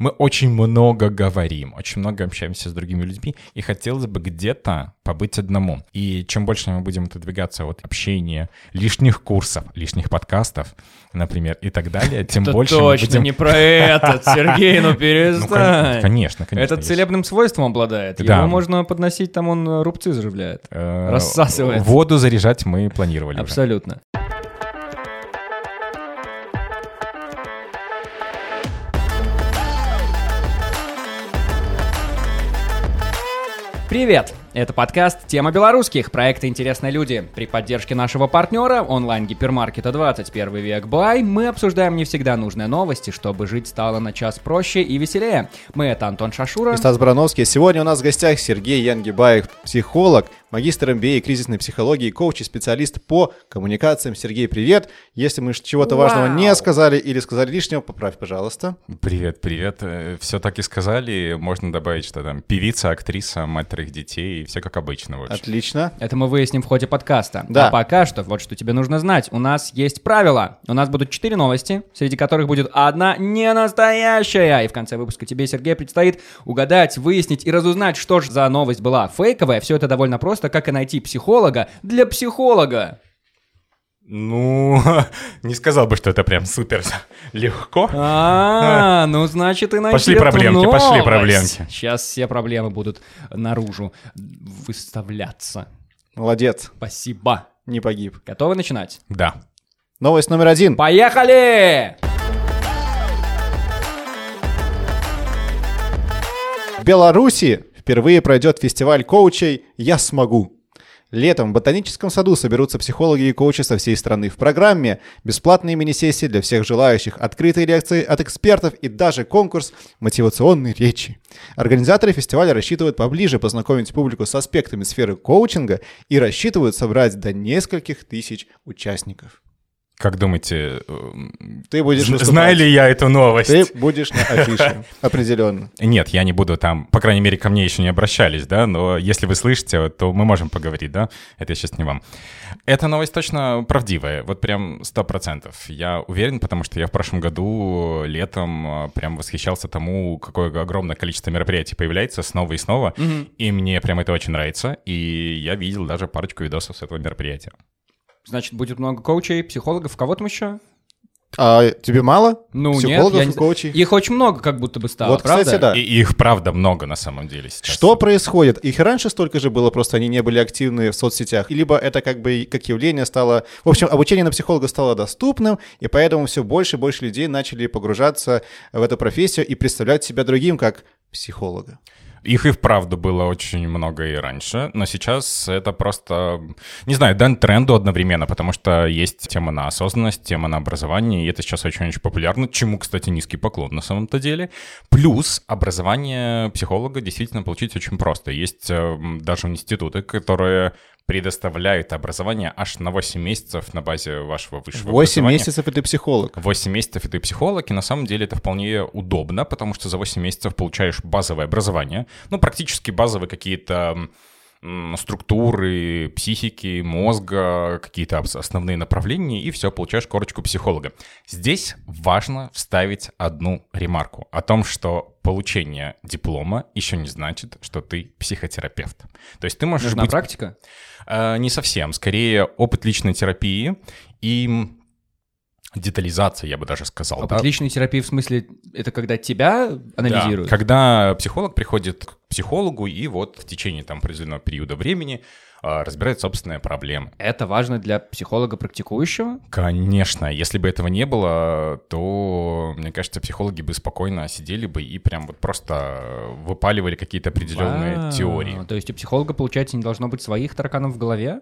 Мы очень много говорим, очень много общаемся с другими людьми, и хотелось бы где-то побыть одному. И чем больше мы будем отодвигаться от общения, лишних курсов, лишних подкастов, например, и так далее, тем Это больше точно мы будем... не про этот, Сергей, ну Ну, перестань. конечно, конечно. Этот есть. целебным свойством обладает. Да. Его можно подносить, там он рубцы заживляет. Э, рассасывает. Воду заряжать мы планировали уже. Привет! Это подкаст «Тема белорусских» проекта «Интересные люди». При поддержке нашего партнера, онлайн-гипермаркета 21 век Бай, мы обсуждаем не всегда нужные новости, чтобы жить стало на час проще и веселее. Мы — это Антон Шашура. И Стас Барановский. Сегодня у нас в гостях Сергей Янгибаев, психолог, магистр MBA кризисной психологии, коуч и специалист по коммуникациям. Сергей, привет. Если мы чего-то важного Вау. не сказали или сказали лишнего, поправь, пожалуйста. Привет, привет. Все так и сказали. Можно добавить, что там певица, актриса, мать троих детей, все как обычно. В общем. Отлично. Это мы выясним в ходе подкаста. Да. А пока что, вот что тебе нужно знать. У нас есть правила. У нас будут четыре новости, среди которых будет одна не настоящая. И в конце выпуска тебе, Сергей, предстоит угадать, выяснить и разузнать, что же за новость была фейковая. Все это довольно просто, как и найти психолога для психолога. Ну, не сказал бы, что это прям супер легко. А, ну значит и Пошли проблемки, пошли проблемки. Сейчас все проблемы будут наружу выставляться. Молодец. Спасибо. Не погиб. Готовы начинать? Да. Новость номер один. Поехали! В Беларуси впервые пройдет фестиваль коучей «Я смогу». Летом в ботаническом саду соберутся психологи и коучи со всей страны. В программе бесплатные мини-сессии для всех желающих, открытые лекции от экспертов и даже конкурс мотивационной речи. Организаторы фестиваля рассчитывают поближе познакомить публику с аспектами сферы коучинга и рассчитывают собрать до нескольких тысяч участников. Как думаете, эм, Ты будешь знаю ли я эту новость? Ты будешь на афише, определенно. Нет, я не буду там, по крайней мере, ко мне еще не обращались, да, но если вы слышите, то мы можем поговорить, да, это я сейчас не вам. Эта новость точно правдивая, вот прям сто процентов. Я уверен, потому что я в прошлом году летом э, прям восхищался тому, какое огромное количество мероприятий появляется снова и снова, и мне прям это очень нравится, и я видел даже парочку видосов с этого мероприятия. Значит, будет много коучей, психологов. Кого там еще? А тебе мало? Ну, Психологов нет, я и коучей? Их очень много как будто бы стало, Вот, правда? кстати, да. И их, правда, много на самом деле сейчас. Что происходит? Их и раньше столько же было, просто они не были активны в соцсетях. Либо это как бы как явление стало... В общем, обучение на психолога стало доступным, и поэтому все больше и больше людей начали погружаться в эту профессию и представлять себя другим как психолога. Их и вправду было очень много и раньше, но сейчас это просто, не знаю, дан тренду одновременно, потому что есть тема на осознанность, тема на образование, и это сейчас очень-очень популярно, чему, кстати, низкий поклон на самом-то деле. Плюс образование психолога действительно получить очень просто. Есть э, даже институты, которые предоставляют образование аж на 8 месяцев на базе вашего высшего 8 образования. месяцев и ты психолог. 8 месяцев и ты психолог, и на самом деле это вполне удобно, потому что за 8 месяцев получаешь базовое образование, ну, практически базовые какие-то структуры психики, мозга, какие-то ос- основные направления, и все, получаешь корочку психолога. Здесь важно вставить одну ремарку о том, что получение диплома еще не значит, что ты психотерапевт. То есть ты можешь Нужна быть... практика? Э, Не совсем. Скорее, опыт личной терапии и детализация, я бы даже сказал. Опыт да? личной терапии в смысле, это когда тебя анализируют? Да. Когда психолог приходит к психологу и вот в течение там определенного периода времени э, разбирает собственные проблемы. Это важно для психолога практикующего? Конечно, если бы этого не было, то, мне кажется, психологи бы спокойно сидели бы и прям вот просто выпаливали какие-то определенные Вау. теории. То есть у психолога, получается, не должно быть своих тараканов в голове?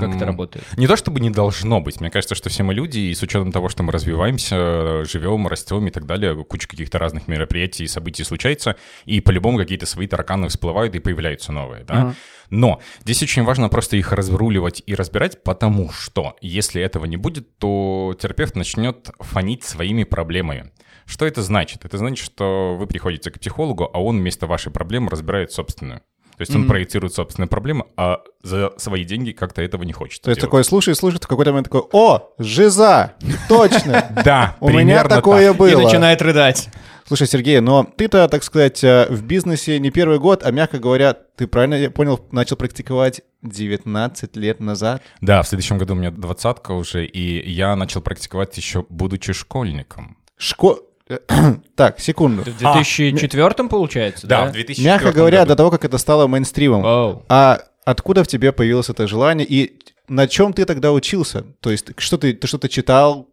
Как это работает? Не то чтобы не должно быть. Мне кажется, что все мы люди, и с учетом того, что мы развиваемся, живем, растем и так далее, куча каких-то разных мероприятий и событий случается, и по-любому какие-то свои тараканы всплывают и появляются новые, да? Ага. Но здесь очень важно просто их разруливать и разбирать, потому что если этого не будет, то терапевт начнет фонить своими проблемами. Что это значит? Это значит, что вы приходите к психологу, а он вместо вашей проблемы разбирает собственную. То есть он Мгм. проецирует собственные проблемы, а за свои деньги как-то этого не хочет. То есть такой слушаешь, слушаешь, в какой-то момент такой, о, жиза, точно, Да, у меня такое так. И было. начинает рыдать. Слушай, Сергей, но ты-то, так сказать, э, в бизнесе не первый год, а, мягко говоря, ты правильно я понял, начал практиковать 19 лет назад? Да, в следующем году у меня двадцатка уже, и я начал практиковать еще будучи школьником. Шко... Так, секунду. В 2004 получается, Да, да? в 2004 Мягко говоря, году. до того, как это стало мейнстримом. Вау. А откуда в тебе появилось это желание и на чем ты тогда учился? То есть что ты, ты что-то читал?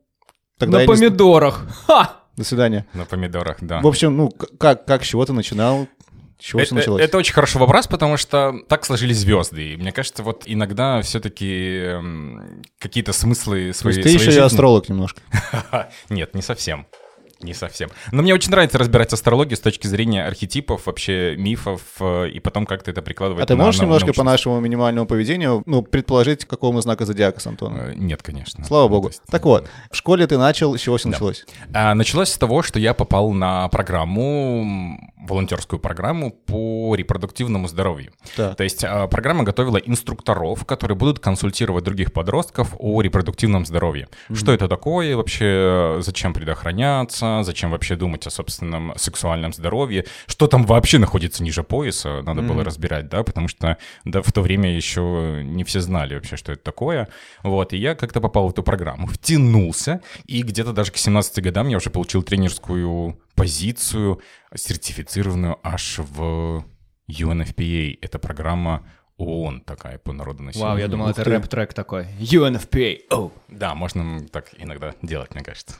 Тогда На не помидорах. Ха! До свидания. На помидорах, да. В общем, ну, как, как, с чего ты начинал? С чего все Это, началось? это очень хороший вопрос, потому что так сложились звезды. И мне кажется, вот иногда все-таки какие-то смыслы То своей есть ты еще своей и жизни- астролог немножко. Нет, не совсем. Не совсем. Но мне очень нравится разбирать астрологию с точки зрения архетипов, вообще мифов, э, и потом как-то это прикладывать А ты можешь на немножко по научность. нашему минимальному поведению, ну, предположить, какого мы знака зодиака с Антоном? Э, Нет, конечно. Слава богу. есть, Так вот, в школе ты начал, с чего все началось? А, Началось с того, что я попал на программу, волонтерскую программу по репродуктивному здоровью. Так. То есть а, программа готовила инструкторов, которые будут консультировать других подростков о репродуктивном здоровье. Что это такое вообще, зачем предохраняться, зачем вообще думать о собственном сексуальном здоровье, что там вообще находится ниже пояса, надо было разбирать, да, потому что да, в то время еще не все знали вообще, что это такое. Вот, и я как-то попал в эту программу, втянулся, и где-то даже к 17 годам я уже получил тренерскую позицию, сертифицированную аж в UNFPA. Это программа ООН такая по народонаселению. Вау, я думал, Ух это рэп-трек такой. UNFPA. Оу. Да, можно так иногда делать, мне кажется.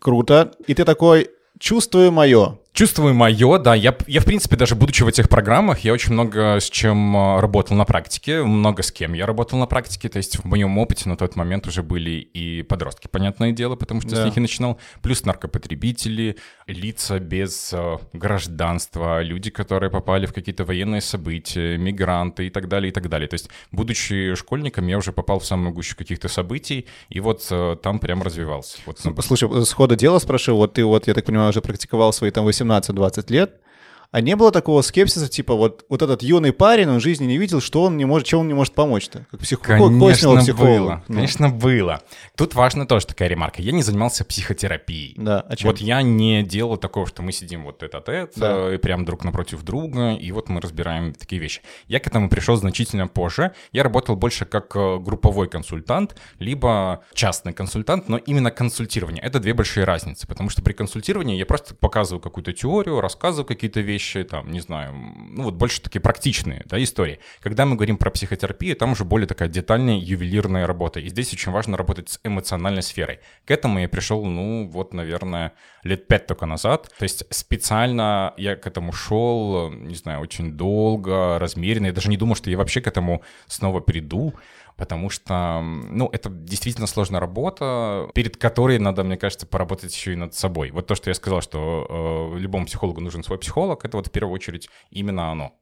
Круто. И ты такой, чувствую мое. Чувствую мое, да. Я, я, в принципе, даже будучи в этих программах, я очень много с чем а, работал на практике, много с кем я работал на практике. То есть в моем опыте на тот момент уже были и подростки, понятное дело, потому что Да. с них и начинал. Плюс наркопотребители, лица без а, гражданства, люди, которые попали в какие-то военные события, мигранты и так далее, и так далее. То есть, будучи школьником, я уже попал в самую гущу каких-то событий, и вот а, там прям развивался. Вот, ну, Слушай, с хода дела спрошу, вот ты вот, я так понимаю, уже практиковал свои там 18-20 лет, а не было такого скепсиса, типа вот, вот этот юный парень, он в жизни не видел, что он не может, чем он не может помочь-то? Как псих... какой- какой с него Конечно, психолог? было. Ну, Конечно, было. Тут важна тоже такая ремарка. Я не занимался психотерапией. Да, а чем? Вот я не делал такого, что мы сидим вот этот-этот, Да. и прям друг напротив друга, и вот мы разбираем такие вещи. Я к этому пришел значительно позже. Я работал больше как э, групповой консультант, либо частный консультант, но именно консультирование. Это две большие разницы, потому что при консультировании я просто показываю какую-то теорию, рассказываю какие-то вещи, там, не знаю, ну вот больше такие практичные, да, истории. Когда мы говорим про психотерапию, там уже более такая детальная ювелирная работа. И здесь очень важно работать с эмоциональной сферой. К этому я пришел, ну, вот, наверное, лет пять только назад. То есть специально я к этому шел, не знаю, очень долго, размеренно. Я даже не думал, что я вообще к этому снова приду. Потому что, ну, это действительно сложная работа, перед которой надо, мне кажется, поработать еще и над собой. Вот то, что я сказал, что э, любому психологу нужен свой психолог, это вот в первую очередь именно оно.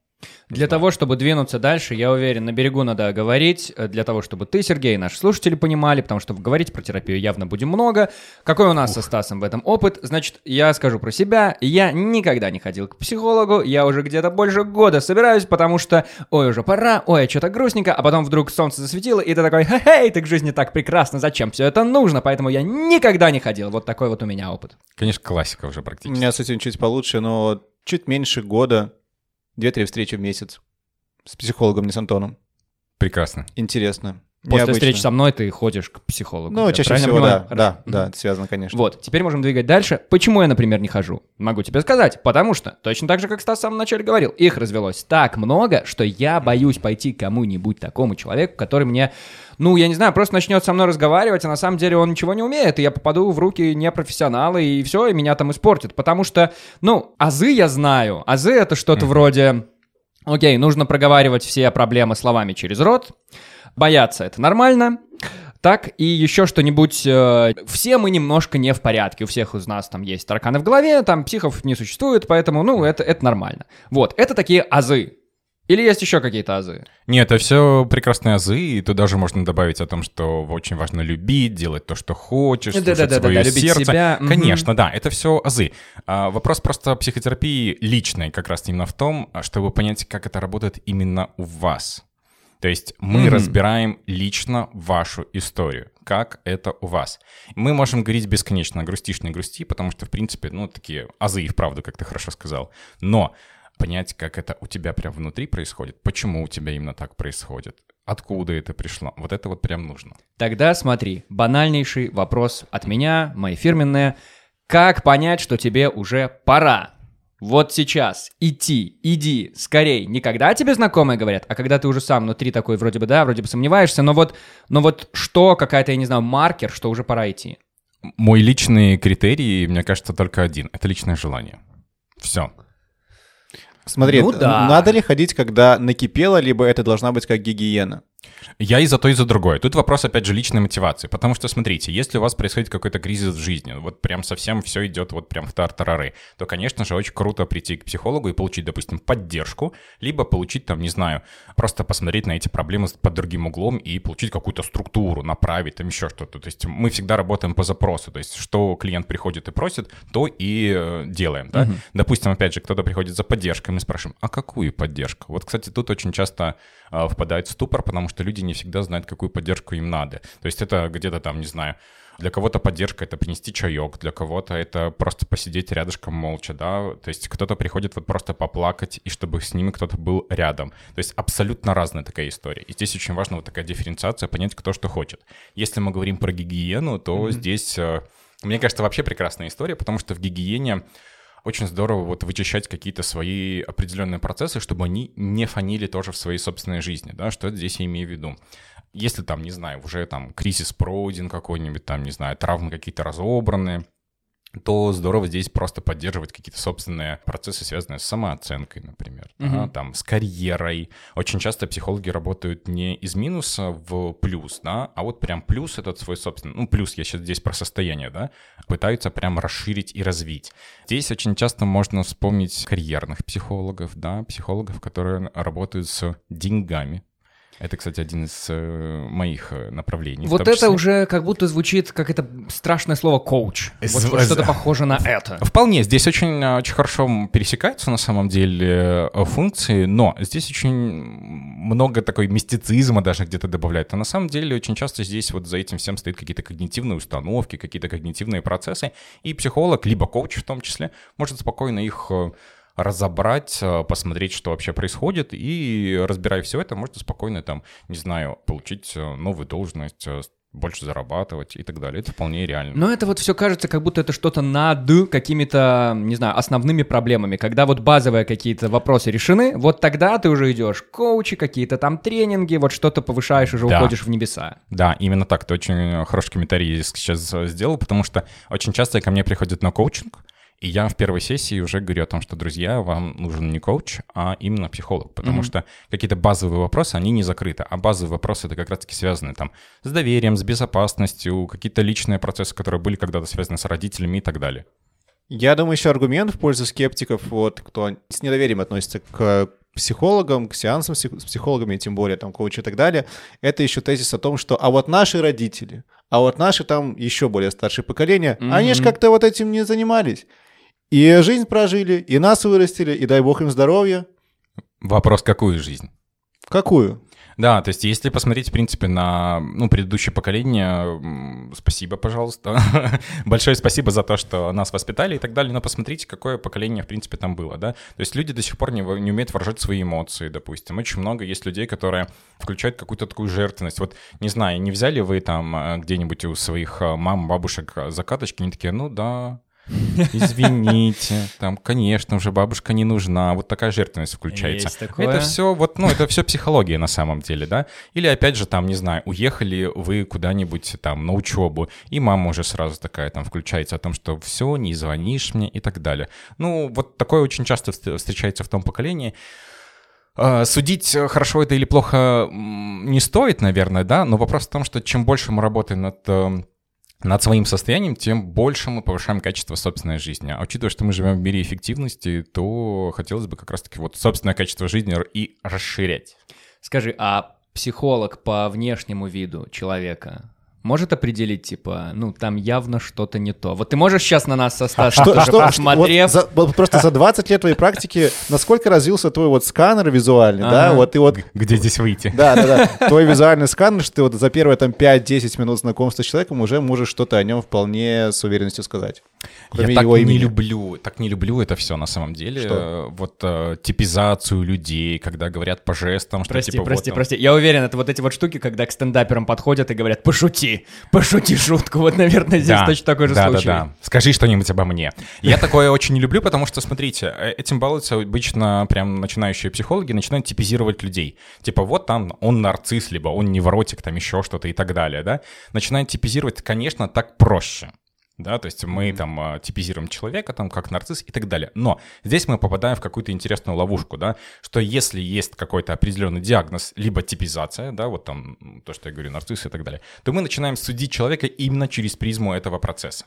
Для того, чтобы двинуться дальше, я уверен, на берегу надо говорить, э, для того, чтобы ты, Сергей, и наши слушатели понимали, потому что говорить про терапию явно будем много. Какой у нас со Стасом в этом опыт? Значит, я скажу про себя. Я никогда не ходил к психологу, я уже где-то больше года собираюсь, потому что, ой, уже пора, ой, что-то грустненько, а потом вдруг солнце засветило, и ты такой, хе-хей, так жизни так прекрасно, зачем все это нужно? Поэтому я никогда не ходил. Вот такой вот у меня опыт. Конечно, классика уже У практически. меня с этим чуть получше, но чуть меньше года, две-три встречи в месяц с психологом, не с Антоном. Прекрасно. Интересно. После Необычно. встречи со мной ты ходишь к психологу. Ну, чаще всего, да, да, да, это связано, конечно. Вот, теперь можем двигать дальше. Почему я, например, не хожу? Могу тебе сказать. Потому что, точно так же, как Стас в самом начале говорил, их развелось так много, что я боюсь пойти к кому-нибудь такому человеку, который мне, ну, я не знаю, просто начнет со мной разговаривать, а на самом деле он ничего не умеет, и я попаду в руки непрофессионала, и все, и меня там испортит. Потому что, ну, азы я знаю. Азы — это что-то вроде... Окей, нужно проговаривать все проблемы словами через рот. Бояться — это нормально. Так, и еще что-нибудь. э, все мы немножко не в порядке. У всех из нас там есть тараканы в голове, там психов не существует, поэтому, ну, это, это нормально. Вот, это такие азы. Или есть еще какие-то азы? Нет, это все прекрасные азы, и туда же можно добавить о том, что очень важно любить, делать то, что хочешь, слушать Да-да-да-да, свое любить сердце. себя. Конечно, да, это все азы. А, вопрос просто психотерапии личной как раз именно в том, а, чтобы понять, как это работает именно у вас. То есть мы Мгм. разбираем лично вашу историю, как это у вас. Мы можем говорить бесконечно, грустишь, не грусти, потому что, в принципе, ну, такие азы и вправду, как ты хорошо сказал. Но понять, как это у тебя прям внутри происходит, почему у тебя именно так происходит, откуда это пришло, вот это вот прям нужно. Тогда смотри, банальнейший вопрос от меня, мои фирменные. Как понять, что тебе уже пора? Вот сейчас идти, иди, скорей. Не когда тебе знакомые говорят, а когда ты уже сам внутри такой вроде бы да, вроде бы сомневаешься, но вот, но вот что, какая-то, я не знаю, маркер, что уже пора идти. Мой личный критерий, мне кажется, только один. Это личное желание. Все. Смотри, Ну да. надо ли ходить, когда накипело, либо это должна быть как гигиена? Я и за то, и за другое. Тут вопрос, опять же, личной мотивации. Потому что, смотрите, если у вас происходит какой-то кризис в жизни, вот прям совсем все идет вот прям в тартарары, то, конечно же, очень круто прийти к психологу и получить, допустим, поддержку, либо получить, там, не знаю, просто посмотреть на эти проблемы под другим углом и получить какую-то структуру, направить, там еще что-то. То есть мы всегда работаем по запросу. То есть что клиент приходит и просит, то и э, делаем, да. Допустим, опять же, кто-то приходит за поддержкой, мы спрашиваем, а какую поддержку? Вот, кстати, тут очень часто э, впадает в ступор, потому что люди не всегда знают, какую поддержку им надо. То есть это где-то там, не знаю, для кого-то поддержка — это принести чаек, для кого-то это просто посидеть рядышком молча, да, то есть кто-то приходит вот просто поплакать, и чтобы с ними кто-то был рядом. То есть абсолютно разная такая история. И здесь очень важна вот такая дифференциация, понять, кто что хочет. Если мы говорим про гигиену, то здесь, э, мне кажется, вообще прекрасная история, потому что в гигиене очень здорово вот вычищать какие-то свои определенные процессы, чтобы они не фанили тоже в своей собственной жизни, да, что здесь я имею в виду. Если там, не знаю, уже там кризис пройден какой-нибудь, там, не знаю, травмы какие-то разобраны, то здорово здесь просто поддерживать какие-то собственные процессы, связанные с самооценкой, например, да, там, с карьерой. Очень часто психологи работают не из минуса в плюс, да, а вот прям плюс этот свой собственный, ну, плюс я сейчас здесь про состояние, да, пытаются прям расширить и развить. Здесь очень часто можно вспомнить карьерных психологов, да, психологов, которые работают с деньгами. Это, кстати, один из э, моих э, направлений. Вот это числе. уже как будто звучит как это страшное слово коуч. Вот, З- вот что-то похоже на это. Вполне, здесь очень, э, очень хорошо пересекаются на самом деле э, функции, но здесь очень много такой мистицизма даже где-то добавляют. А на самом деле очень часто здесь вот за этим всем стоят какие-то когнитивные установки, какие-то когнитивные процессы, и психолог, либо коуч в том числе, может спокойно их разобрать, э, посмотреть, что вообще происходит, и разбирая все это, можно спокойно там, не знаю, получить э, новую должность, э, больше зарабатывать и так далее. Это вполне реально. Но это вот все кажется, как будто это что-то над какими-то, не знаю, основными проблемами. Когда вот базовые какие-то вопросы решены, вот тогда ты уже идешь коучи, какие-то там тренинги, вот что-то повышаешь, уже Да. уходишь в небеса. Да, именно так. Ты очень хороший комментарий сейчас сделал, потому что очень часто ко мне приходят на коучинг, и я в первой сессии уже говорю о том, что, друзья, вам нужен не коуч, а именно психолог, потому что какие-то базовые вопросы, они не закрыты, а базовые вопросы это как раз-таки связаны там с доверием, с безопасностью, какие-то личные процессы, которые были когда-то связаны с родителями и так далее. Я думаю, еще аргумент в пользу скептиков, вот, кто с недоверием относится к психологам, к сеансам с псих- с психологами, тем более там коучи и так далее, это еще тезис о том, что а вот наши родители, а вот наши там еще более старшие поколения, они же как-то вот этим не занимались. И жизнь прожили, и нас вырастили, и дай бог им здоровья. Вопрос, какую жизнь? Какую? Да, то есть если посмотреть, в принципе, на ну, предыдущее поколение, спасибо, пожалуйста. Большое спасибо за то, что нас воспитали и так далее, но посмотрите, какое поколение, в принципе, там было, да. То есть люди до сих пор не, не умеют выражать свои эмоции, допустим. Очень много есть людей, которые включают какую-то такую жертвенность. Вот, не знаю, не взяли вы там э, где-нибудь у своих э, мам, бабушек э, закаточки, они такие, ну да, Извините, там, конечно, уже бабушка не нужна. Вот такая жертвенность включается. Это все вот, ну, это все психология на самом деле, да? Или опять же, там, не знаю, уехали вы куда-нибудь там на учебу, и мама уже сразу такая там включается о том, что все, не звонишь мне и так далее. Ну, вот такое очень часто вст- встречается в том поколении. А, Судить, э, хорошо это или плохо, не стоит, наверное, да, но вопрос в том, что чем больше мы работаем над эм, над своим состоянием, тем больше мы повышаем качество собственной жизни. А учитывая, что мы живем в мире эффективности, то хотелось бы как раз-таки вот собственное качество жизни и расширять. Скажи, а психолог по внешнему виду человека может определить, типа, ну, там явно что-то не то. Вот ты можешь сейчас на нас со Стасом Что, что, посмотрев... вот за- просто за 20 лет твоей практики, насколько развился твой вот сканер визуальный, да, вот ты вот Где здесь выйти? Да, да, да. Твой визуальный сканер, что ты вот за первые там 5-10 минут знакомства с человеком уже можешь что-то о нем вполне с уверенностью сказать. Я так не имени. люблю, так не люблю это все на самом деле. Что? Вот э, типизацию людей, когда говорят по жестам, что Прости, типа прости, вот, прости. Я уверен, это вот эти вот штуки, когда к стендаперам подходят и говорят, пошути, пошути шутку. Вот, наверное, здесь Да, точно такой же да, случай. Да, да. Скажи что-нибудь обо мне. Я такое очень не люблю, потому что, смотрите, э, этим балуются обычно прям начинающие психологи, начинают типизировать людей. Типа вот там он нарцисс, либо он невротик, там еще что-то и так далее, да. Начинают типизировать, конечно, так проще. Да, то есть мы там э, типизируем человека там как нарцисс и так далее. Но здесь мы попадаем в какую-то интересную ловушку, да, что если есть какой-то определенный диагноз, либо типизация, да, вот там то, что я говорю, нарцисс и так далее, то мы начинаем судить человека именно через призму этого процесса.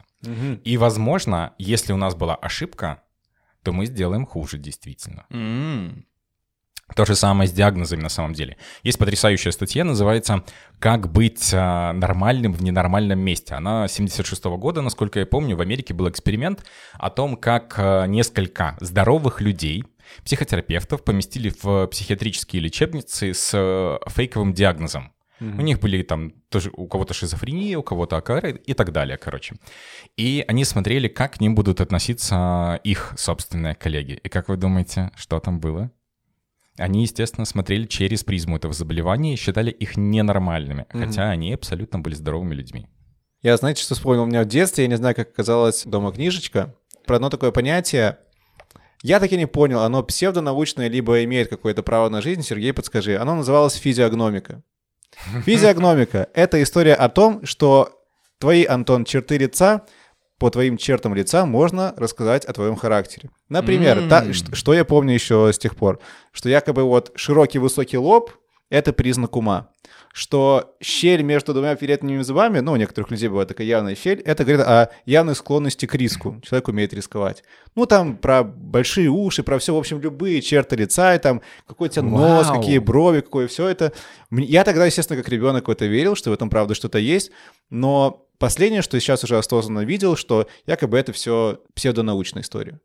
И, возможно, если у нас была ошибка, то мы сделаем хуже действительно. М. То же самое с диагнозами на самом деле. Есть потрясающая статья, называется «Как быть а, нормальным в ненормальном месте». Она 76 года, насколько я помню, в Америке был эксперимент о том, как а, несколько здоровых людей, психотерапевтов, поместили в психиатрические лечебницы с а, фейковым диагнозом. У них были там тоже у кого-то шизофрения, у кого-то АКР и так далее, короче. И они смотрели, как к ним будут относиться их собственные коллеги. И как вы думаете, что там было? Они, естественно, смотрели через призму этого заболевания и считали их ненормальными, хотя они абсолютно были здоровыми людьми. Я, знаете, что вспомнил? У меня в детстве, я не знаю, как оказалась дома книжечка, про одно такое понятие. Я так и не понял, оно псевдонаучное, либо имеет какое-то право на жизнь. Сергей, подскажи. Оно называлось физиогномика. Физиогномика — это история о том, что твои, Антон, черты лица, по твоим чертам лица можно рассказать о твоем характере. Например, та- М. ш- что я помню еще с тех пор, что якобы вот широкий высокий лоб — это признак ума, что щель между двумя передними зубами, ну, у некоторых людей бывает такая явная щель, это говорит о явной склонности к риску. Человек умеет рисковать. Ну, там про большие уши, про все, в общем, любые черты лица, и там какой у тебя нос, Вау. какие брови, какое все это. Я тогда, естественно, как ребенок в это верил, что в этом правда что-то есть, но последнее, что сейчас уже осознанно видел, что якобы это все псевдонаучная история.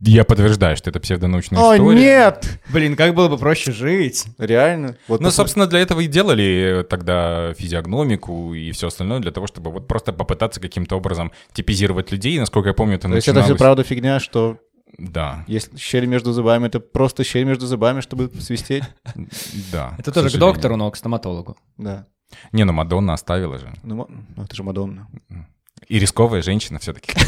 Я подтверждаю, что это псевдонаучная О, история. нет! Блин, как было бы проще жить. Реально? Вот Ну, посмотри. собственно, для этого и делали тогда физиогномику и все остальное, для того, чтобы вот просто попытаться каким-то образом типизировать людей. Насколько я помню, это То есть это все начиналось... правда фигня, что Да, если щель между зубами, это просто щель между зубами, чтобы свистеть? да. Это тоже к доктору, но к стоматологу. Да. Не, ну Мадонна оставила же. Ну, ну, это же Мадонна. И рисковая женщина все-таки.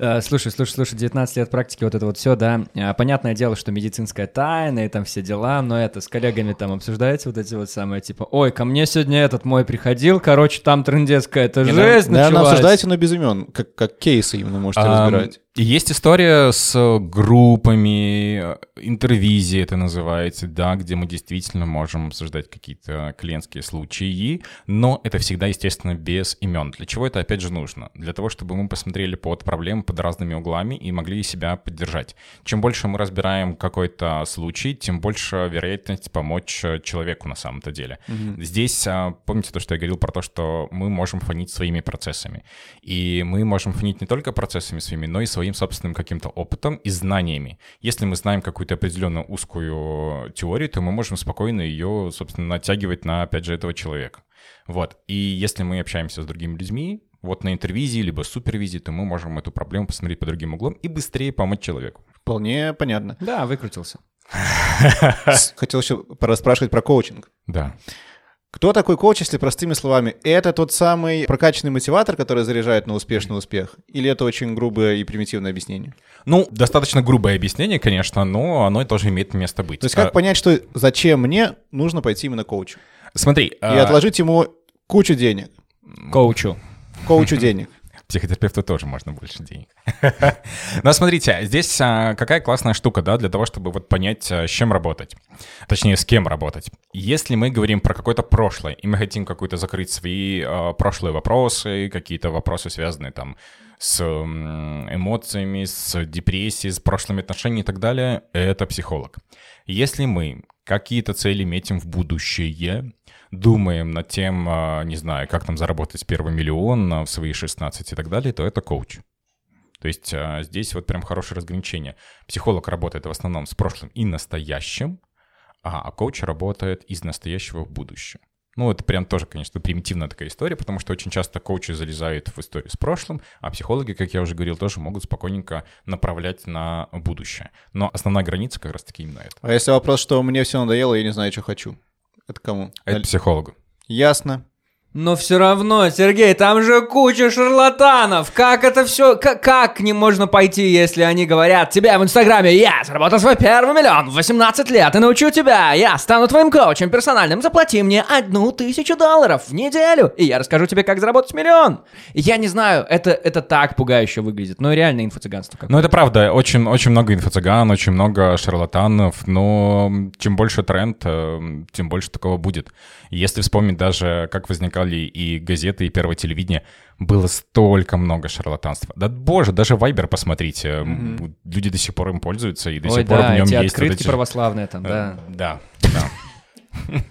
Э, Слушай, слушай, слушай, 19 лет практики, вот это вот все, да. Э, Понятное дело, что медицинская тайна и там все дела, но это с коллегами там обсуждаете вот эти вот самые, типа, ой, ко мне сегодня этот мой приходил, короче, там трындец какая-то Не, жесть Наверное, началась. обсуждайте, но без имен, как, как кейсы именно можете разбирать. Есть история с группами, э, интервизии это называется, да, где мы действительно можем обсуждать какие-то клиентские случаи, но это всегда, естественно, без имен. Для чего это, опять же, нужно? Для того, чтобы мы посмотрели под проблемы под разными углами и могли себя поддержать. Чем больше мы разбираем какой-то случай, тем больше вероятность помочь э, человеку на самом-то деле. Здесь, а, помните то, что я говорил про то, что мы можем фонить своими процессами. И мы можем фонить не только процессами своими, но и своим собственным каким-то опытом и знаниями. Если мы знаем какую-то определенную узкую теорию, то мы можем спокойно ее, собственно, натягивать на, опять же, этого человека. Вот. И если мы общаемся с другими людьми, вот на интервизии, либо супервизии, то мы можем эту проблему посмотреть под другим углом и быстрее помочь человеку. Вполне понятно. Да, выкрутился. Хотел еще пораспрашивать про коучинг. Да. Кто такой коуч, если простыми словами? Это тот самый прокачанный мотиватор, который заряжает на успешный успех? Или это очень грубое и примитивное объяснение? Ну, достаточно грубое объяснение, конечно, но оно тоже имеет место быть. То есть как А, понять, что зачем мне нужно пойти именно коучу? Смотри, И а, отложить ему кучу денег. Коучу. Коучу денег. Психотерапевту тоже можно больше денег. Но смотрите, здесь а, какая классная штука, да, для того, чтобы вот понять, а, с чем работать. Точнее, с кем работать. Если мы говорим про какое-то прошлое, и мы хотим какую-то закрыть свои а, прошлые вопросы, какие-то вопросы, связанные там с эмоциями, с депрессией, с прошлыми отношениями и так далее, это психолог. Если мы какие-то цели метим в будущее, думаем над тем, а, не знаю, как там заработать первый миллион а, в свои 16 и так далее, то это коуч. То есть а, здесь вот прям хорошее разграничение. Психолог работает в основном с прошлым и настоящим, а коуч работает из настоящего в будущее. Ну, это прям тоже, конечно, примитивная такая история, потому что очень часто коучи залезают в историю с прошлым, а психологи, как я уже говорил, тоже могут спокойненько направлять на будущее. Но основная граница как раз-таки именно это. А если вопрос, что мне все надоело, я не знаю, что хочу? Это кому? Это психологу. Ясно. Но все равно, Сергей, там же куча шарлатанов. Как это все, как, как к ним можно пойти, если они говорят тебе в Инстаграме, я заработал свой первый миллион в 18 лет и научу тебя, я стану твоим коучем персональным, заплати мне одну тысячу долларов в неделю, и я расскажу тебе, как заработать миллион. Я не знаю, это, это так пугающе выглядит, но реально инфо-цыганство. Ну, это правда, очень, очень много инфо-цыган, очень много шарлатанов, но чем больше тренд, э, тем больше такого будет. Если вспомнить даже, как возникали и газеты, и первое телевидение, было столько много шарлатанства. Да боже, даже Вайбер посмотрите, м, люди до сих пор им пользуются, и до Ой, сих пор да, в нем эти есть вот открытки эти- православные там, Э, да. Да, да.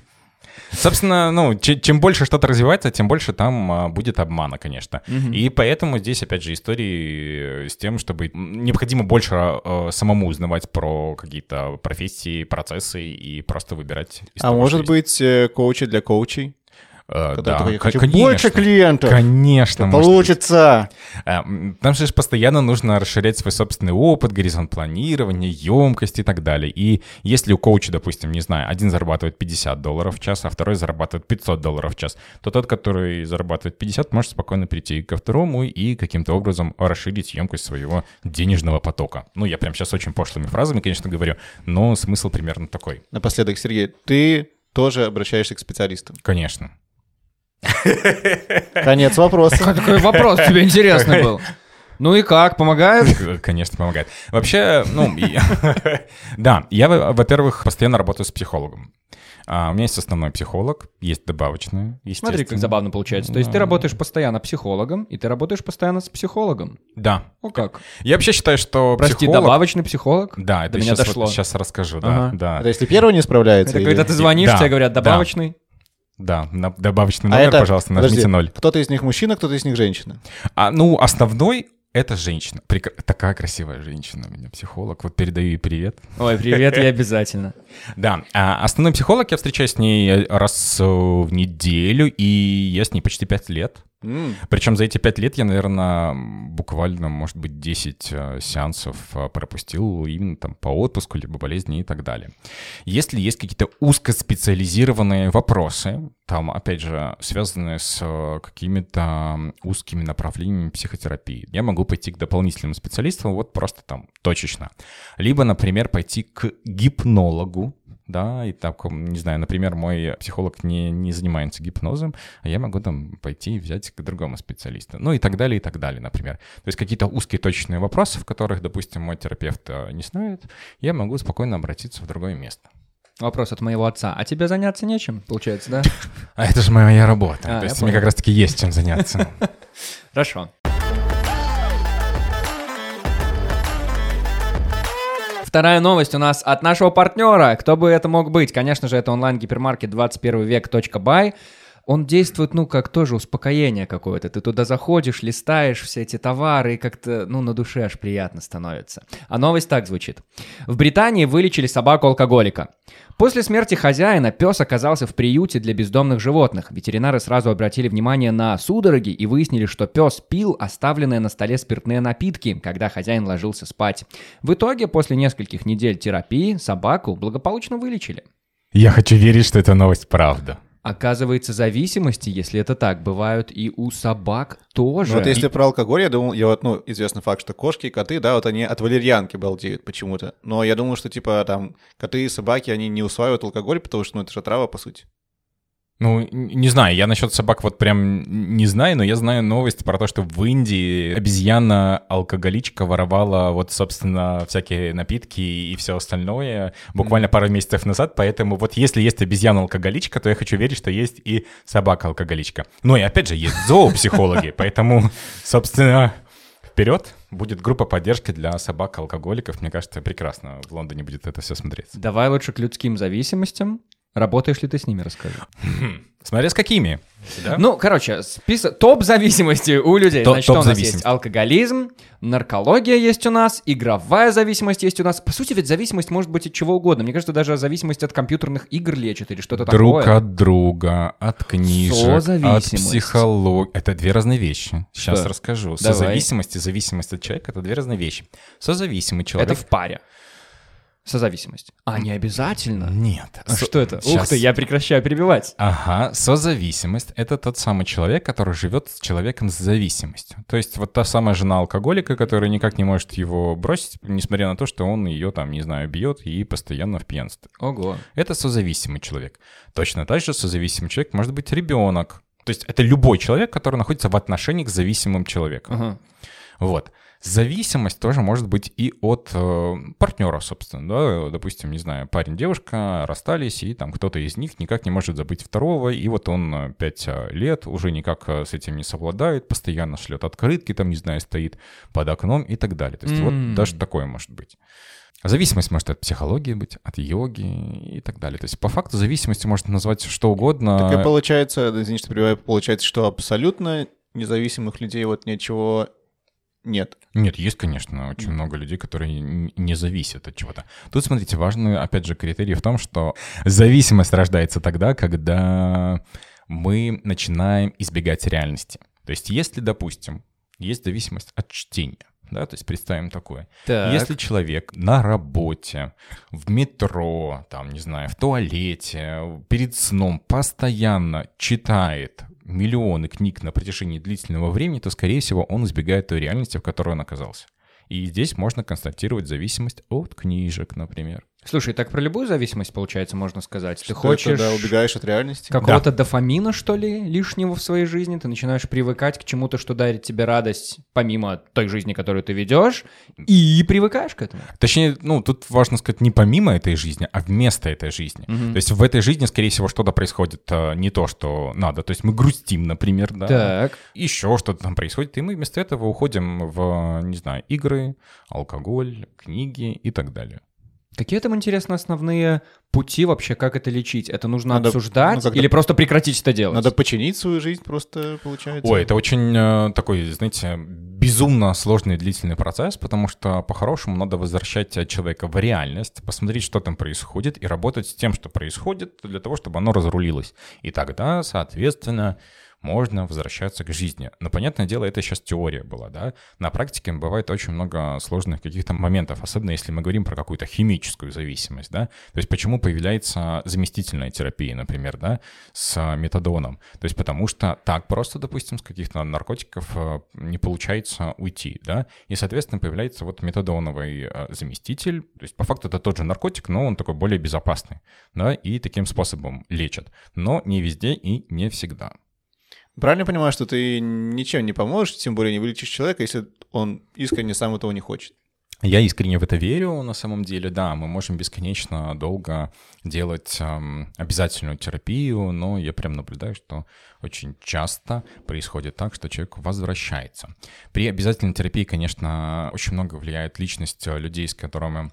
Собственно, ну, че- чем больше что-то развивается, тем больше там а, будет обмана, конечно. И поэтому здесь, опять же, истории э, с тем, чтобы необходимо больше э, самому узнавать про какие-то профессии, процессы и просто выбирать. из А может быть, э, коучи для коучей? Э, Который да, «Я хочу конечно. больше клиентов. Конечно, быть. Получится. М, Там же постоянно нужно расширять свой собственный опыт, горизонт планирования, емкость и так далее. И если у коуча, допустим, не знаю, один зарабатывает 50 долларов в час, а второй зарабатывает 500 долларов в час, то тот, который зарабатывает 50, может спокойно перейти ко второму и каким-то образом расширить емкость своего денежного потока. Ну, я прям сейчас очень пошлыми фразами, конечно, говорю, но смысл примерно такой. Напоследок, Сергей, ты тоже обращаешься к специалистам. Конечно. Конец вопроса. Какой вопрос тебе интересный был? Ну и как, помогают? К- Конечно, помогает. Вообще, ну, и- да, я, во- во-первых, постоянно работаю с психологом. А, у меня есть основной психолог, есть добавочный, естественно. Смотри, как забавно получается. То есть ты работаешь постоянно психологом, и ты работаешь постоянно с психологом. Да. О как? Я вообще считаю, что Прости, психолог... добавочный психолог? Да, До это меня сейчас, дошло. сейчас расскажу, да, Ага. да, Это если первый не справляется? Это или- когда ты звонишь, Да, тебе говорят да. добавочный. да, на- добавочный А номер, это- пожалуйста, нажмите подожди, ноль. Кто-то из них мужчина, кто-то из них женщина. А, ну, основной это женщина. Прек- Такая красивая женщина у меня, психолог. Вот передаю ей привет. Ой, привет, я обязательно. Да, а основной психолог, я встречаюсь с ней раз э, в неделю, и я с ней почти пять лет. Причем за эти пять лет я, наверное, буквально, может быть, 10 э, сеансов э, пропустил именно там по отпуску, либо болезни и так далее. Если есть какие-то узкоспециализированные вопросы, там, опять же, связанные с э, какими-то узкими направлениями психотерапии, я могу пойти к дополнительным специалистам, вот просто там точечно. Либо, например, пойти к гипнологу, да, и так, не знаю, например, мой психолог не, не занимается гипнозом, а я могу там пойти и взять к другому специалисту. Ну и так далее, и так далее, например. То есть какие-то узкие точные вопросы, в которых, допустим, мой терапевт э, не знает, я могу спокойно обратиться в другое место. Вопрос от моего отца. А тебе заняться нечем, получается, да? А это же моя работа. А, То есть мне как раз-таки есть чем заняться. Хорошо. Вторая новость у нас от нашего партнера. Кто бы это мог быть? Конечно же, это онлайн-гипермаркет 21 век.бай. Он действует, ну, как тоже успокоение какое-то. Ты туда заходишь, листаешь все эти товары, и как-то, ну, на душе аж приятно становится. А новость так звучит. В Британии вылечили собаку-алкоголика. После смерти хозяина пес оказался в приюте для бездомных животных. Ветеринары сразу обратили внимание на судороги и выяснили, что пес пил оставленные на столе спиртные напитки, когда хозяин ложился спать. В итоге, после нескольких недель терапии, собаку благополучно вылечили. Я хочу верить, что эта новость правда. Оказывается, зависимости, если это так, бывают и у собак тоже. Ну, вот если про алкоголь, я думал, я вот, ну, известный факт, что кошки и коты, да, вот они от валерьянки балдеют почему-то. Но я думал, что, типа, там, коты и собаки, они не усваивают алкоголь, потому что, ну, это же трава, по сути. Ну, не знаю, я насчет собак вот прям не знаю, но я знаю новость про то, что в Индии обезьяна-алкоголичка воровала вот, собственно, всякие напитки и все остальное буквально пару месяцев назад, поэтому вот если есть обезьяна-алкоголичка, то я хочу верить, что есть и собака-алкоголичка. Ну и опять же, есть зоопсихологи, поэтому, собственно, Вперед! Будет группа поддержки для собак-алкоголиков. Мне кажется, прекрасно в Лондоне будет это все смотреться. Давай лучше к людским зависимостям. Работаешь ли ты с ними, расскажи. Смотря с какими. да? Ну, короче, список топ зависимости у людей. Топ- Значит, у нас есть алкоголизм, наркология есть у нас, игровая зависимость есть у нас. По сути, ведь зависимость может быть от чего угодно. Мне кажется, даже зависимость от компьютерных игр лечит или что-то Друг такое. от друга, от книжек, от психологии. Это две разные вещи. Сейчас Что? расскажу. Давай. Созависимость и зависимость от человека — это две разные вещи. Созависимый человек... Это в паре. Созависимость. А, не обязательно. Нет. А Со- что это? Ух Щас. ты, я прекращаю перебивать. Ага, созависимость — это тот самый человек, который живет с человеком с зависимостью. То есть вот та самая жена алкоголика, которая никак не может его бросить, несмотря на то, что он ее там, не знаю, бьет и постоянно в пьянстве. Ого. Это созависимый человек. Точно так же созависимый человек может быть ребенок. То есть это любой человек, который находится в отношениях с зависимым человеком. Ага. Вот. Зависимость тоже может быть и от э, партнера, собственно, да, допустим, не знаю, парень, девушка расстались, и там кто-то из них никак не может забыть второго, и вот он э, пять э, лет уже никак э, с этим не совладает, постоянно шлет открытки, там, не знаю, стоит под окном и так далее. То есть М. вот даже такое может быть. Зависимость может от психологии быть, от йоги и так далее. То есть по факту зависимостью можно назвать что угодно. Так и получается, извини, что перебиваю, получается, что абсолютно независимых людей вот ничего нет. Нет, есть, конечно, очень много людей, которые не зависят от чего-то. Тут, смотрите, важный, опять же, критерий в том, что зависимость рождается тогда, когда мы начинаем избегать реальности. То есть если, допустим, есть зависимость от чтения, да, то есть представим такое. Так. Если человек на работе, в метро, там, не знаю, в туалете, перед сном постоянно читает миллионы книг на протяжении длительного времени, то, скорее всего, он избегает той реальности, в которой он оказался. И здесь можно констатировать зависимость от книжек, например. Слушай, так про любую зависимость, получается, можно сказать. Ты Что хочешь это, да, убегаешь от реальности? какого-то дофамина, что ли, лишнего в своей жизни, ты начинаешь привыкать к чему-то, что дарит тебе радость, помимо той жизни, которую ты ведешь, и привыкаешь к этому. Точнее, ну, тут важно сказать не помимо этой жизни, а вместо этой жизни. То есть в этой жизни, скорее всего, что-то происходит э, не то, что надо. То есть мы грустим, например, да. Так. еще что-то там происходит, и мы вместо этого уходим в, не знаю, игры, алкоголь, книги и так далее. Какие там, интересно, основные пути вообще, как это лечить? Это нужно Надо- обсуждать ну, или просто прекратить это делать? Надо починить свою жизнь просто, получается. Ой, это очень э, такой, знаете, безумно сложный и длительный процесс, потому что по-хорошему надо возвращать э, человека в реальность, посмотреть, что там происходит, и работать с тем, что происходит, для того, чтобы оно разрулилось. И тогда, соответственно, можно возвращаться к жизни. Но, понятное дело, это сейчас теория была, да? На практике бывает очень много сложных каких-то моментов, особенно если мы говорим про какую-то химическую зависимость, да? То есть почему появляется заместительная терапия, например, да, с метадоном? То есть потому что так просто, допустим, с каких-то наркотиков э, не получается уйти, да? И, соответственно, появляется вот метадоновый э, заместитель. То есть по факту это тот же наркотик, но он такой более безопасный, да? И таким способом лечат. Но не везде и не всегда. Правильно понимаю, что ты ничем не поможешь, тем более не вылечишь человека, если он искренне сам этого не хочет. Я искренне в это верю, на самом деле, да, мы можем бесконечно долго делать эм, обязательную терапию, но я прям наблюдаю, что очень часто происходит так, что человек возвращается. При обязательной терапии, конечно, очень много влияет личность э, людей, с которыми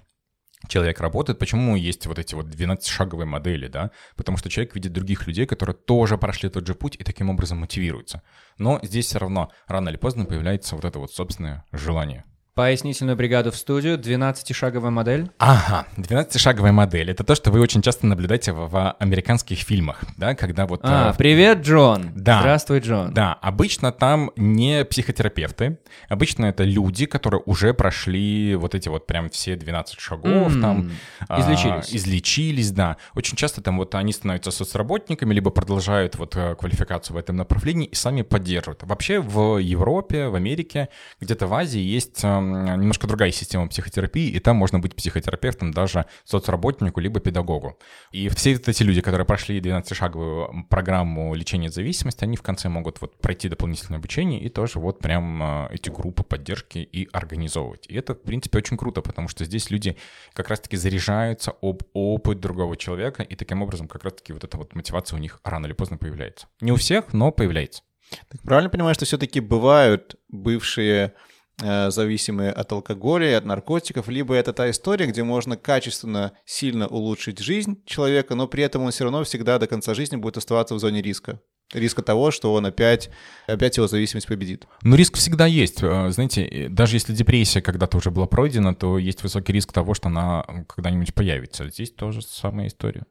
человек работает. Почему есть вот эти вот 12-шаговые модели, да? Потому что человек видит других людей, которые тоже прошли тот же путь и таким образом мотивируются. Но здесь все равно рано или поздно появляется вот это вот собственное желание. Пояснительную бригаду в студию, 12-шаговая модель. Ага, 12-шаговая модель. Это то, что вы очень часто наблюдаете в, в американских фильмах, да, когда вот... А, э, привет, Джон. Да. Здравствуй, Джон. Да, обычно там не психотерапевты, обычно это люди, которые уже прошли вот эти вот прям все 12 шагов, М, там... а, излечились. излечились, да. Очень часто там вот они становятся соцработниками, либо продолжают вот э, квалификацию в этом направлении и сами поддерживают. Вообще в Европе, в Америке, где-то в Азии есть эм, немножко другая система психотерапии, и там можно быть психотерапевтом даже соцработнику, либо педагогу. И все эти люди, которые прошли 12-шаговую программу лечения зависимости, они в конце могут вот пройти дополнительное обучение и тоже вот прям э, эти группы поддержки и организовывать. И это, в принципе, очень круто, потому что здесь люди как раз-таки заряжаются об опыт другого человека, и таким образом как раз-таки вот эта вот мотивация у них рано или поздно появляется. Не у всех, но появляется. Так правильно понимаю, что все-таки бывают бывшие зависимые от алкоголя от наркотиков, либо это та история, где можно качественно, сильно улучшить жизнь человека, но при этом он все равно всегда до конца жизни будет оставаться в зоне риска. Риска того, что он опять, опять его зависимость победит. Но риск всегда есть. Э, знаете, э, даже если депрессия когда-то уже была пройдена, то есть высокий риск того, что она когда-нибудь появится. Здесь тоже самая история.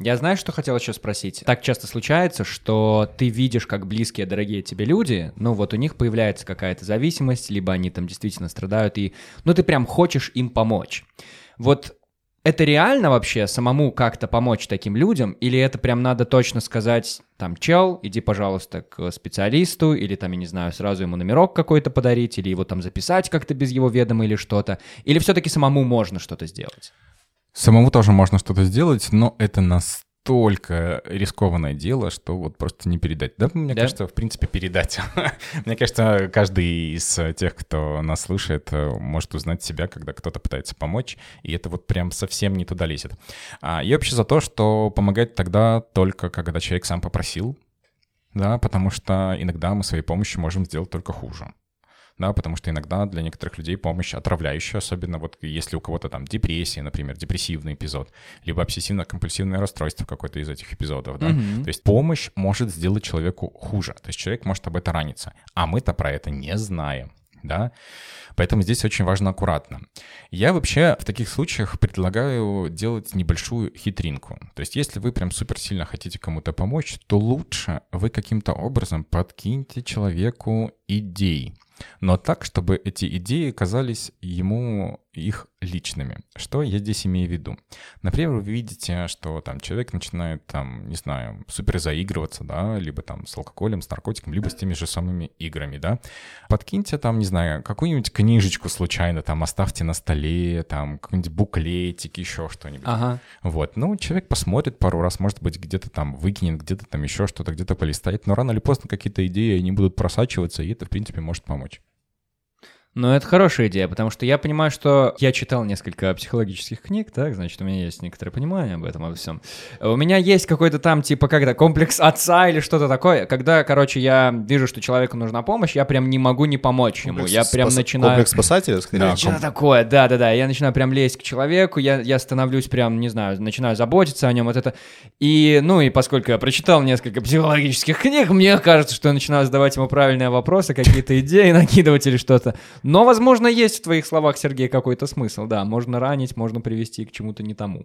Я знаю, что хотел еще спросить. Так часто случается, что ты видишь, как близкие, дорогие тебе люди, ну вот у них появляется какая-то зависимость, либо они там действительно страдают, и ну ты прям хочешь им помочь. Вот это реально вообще самому как-то помочь таким людям, или это прям надо точно сказать, там, чел, иди, пожалуйста, к специалисту, или там, я не знаю, сразу ему номерок какой-то подарить, или его там записать как-то без его ведома или что-то, или все-таки самому можно что-то сделать? Самому тоже можно что-то сделать, но это настолько рискованное дело, что вот просто не передать. Да, мне да? кажется, в принципе, передать. мне кажется, каждый из тех, кто нас слушает, может узнать себя, когда кто-то пытается помочь, и это вот прям совсем не туда лезет. А я вообще за то, что помогать тогда только, когда человек сам попросил, да, потому что иногда мы своей помощью можем сделать только хуже да, потому что иногда для некоторых людей помощь отравляющая, особенно вот если у кого-то там депрессия, например, депрессивный эпизод, либо обсессивно-компульсивное расстройство какой-то из этих эпизодов, да, mm-hmm. то есть помощь может сделать человеку хуже, то есть человек может об этом раниться, а мы-то про это не знаем, да, Поэтому здесь очень важно аккуратно. Я вообще в таких случаях предлагаю делать небольшую хитринку. То есть если вы прям супер сильно хотите кому-то помочь, то лучше вы каким-то образом подкиньте человеку идей но так, чтобы эти идеи казались ему их личными. Что я здесь имею в виду? Например, вы видите, что там человек начинает там, не знаю, супер заигрываться, да, либо там с алкоголем, с наркотиком, либо с теми же самыми играми, да. Подкиньте там, не знаю, какую-нибудь книжечку случайно там оставьте на столе, там какой-нибудь буклетик, еще что-нибудь. Ага. Вот, ну, человек посмотрит пару раз, может быть, где-то там выкинет, где-то там еще что-то, где-то полистает, но рано или поздно какие-то идеи, они будут просачиваться, и это, в принципе, может помочь. Ну, это хорошая идея, потому что я понимаю, что я читал несколько психологических книг, так, значит, у меня есть некоторое понимание об этом, обо всем. У меня есть какой-то там, типа, когда комплекс отца или что-то такое, когда, короче, я вижу, что человеку нужна помощь, я прям не могу не помочь комплекс ему, я прям спас... начинаю... Комплекс спасателя, скорее. Да, что-то комп... такое, да-да-да, я начинаю прям лезть к человеку, я, я становлюсь прям, не знаю, начинаю заботиться о нем, вот это. И, ну, и поскольку я прочитал несколько психологических книг, мне кажется, что я начинаю задавать ему правильные вопросы, какие-то идеи накидывать или что-то. Но, возможно, есть в твоих словах, Сергей, какой-то смысл. Да, можно ранить, можно привести к чему-то не тому.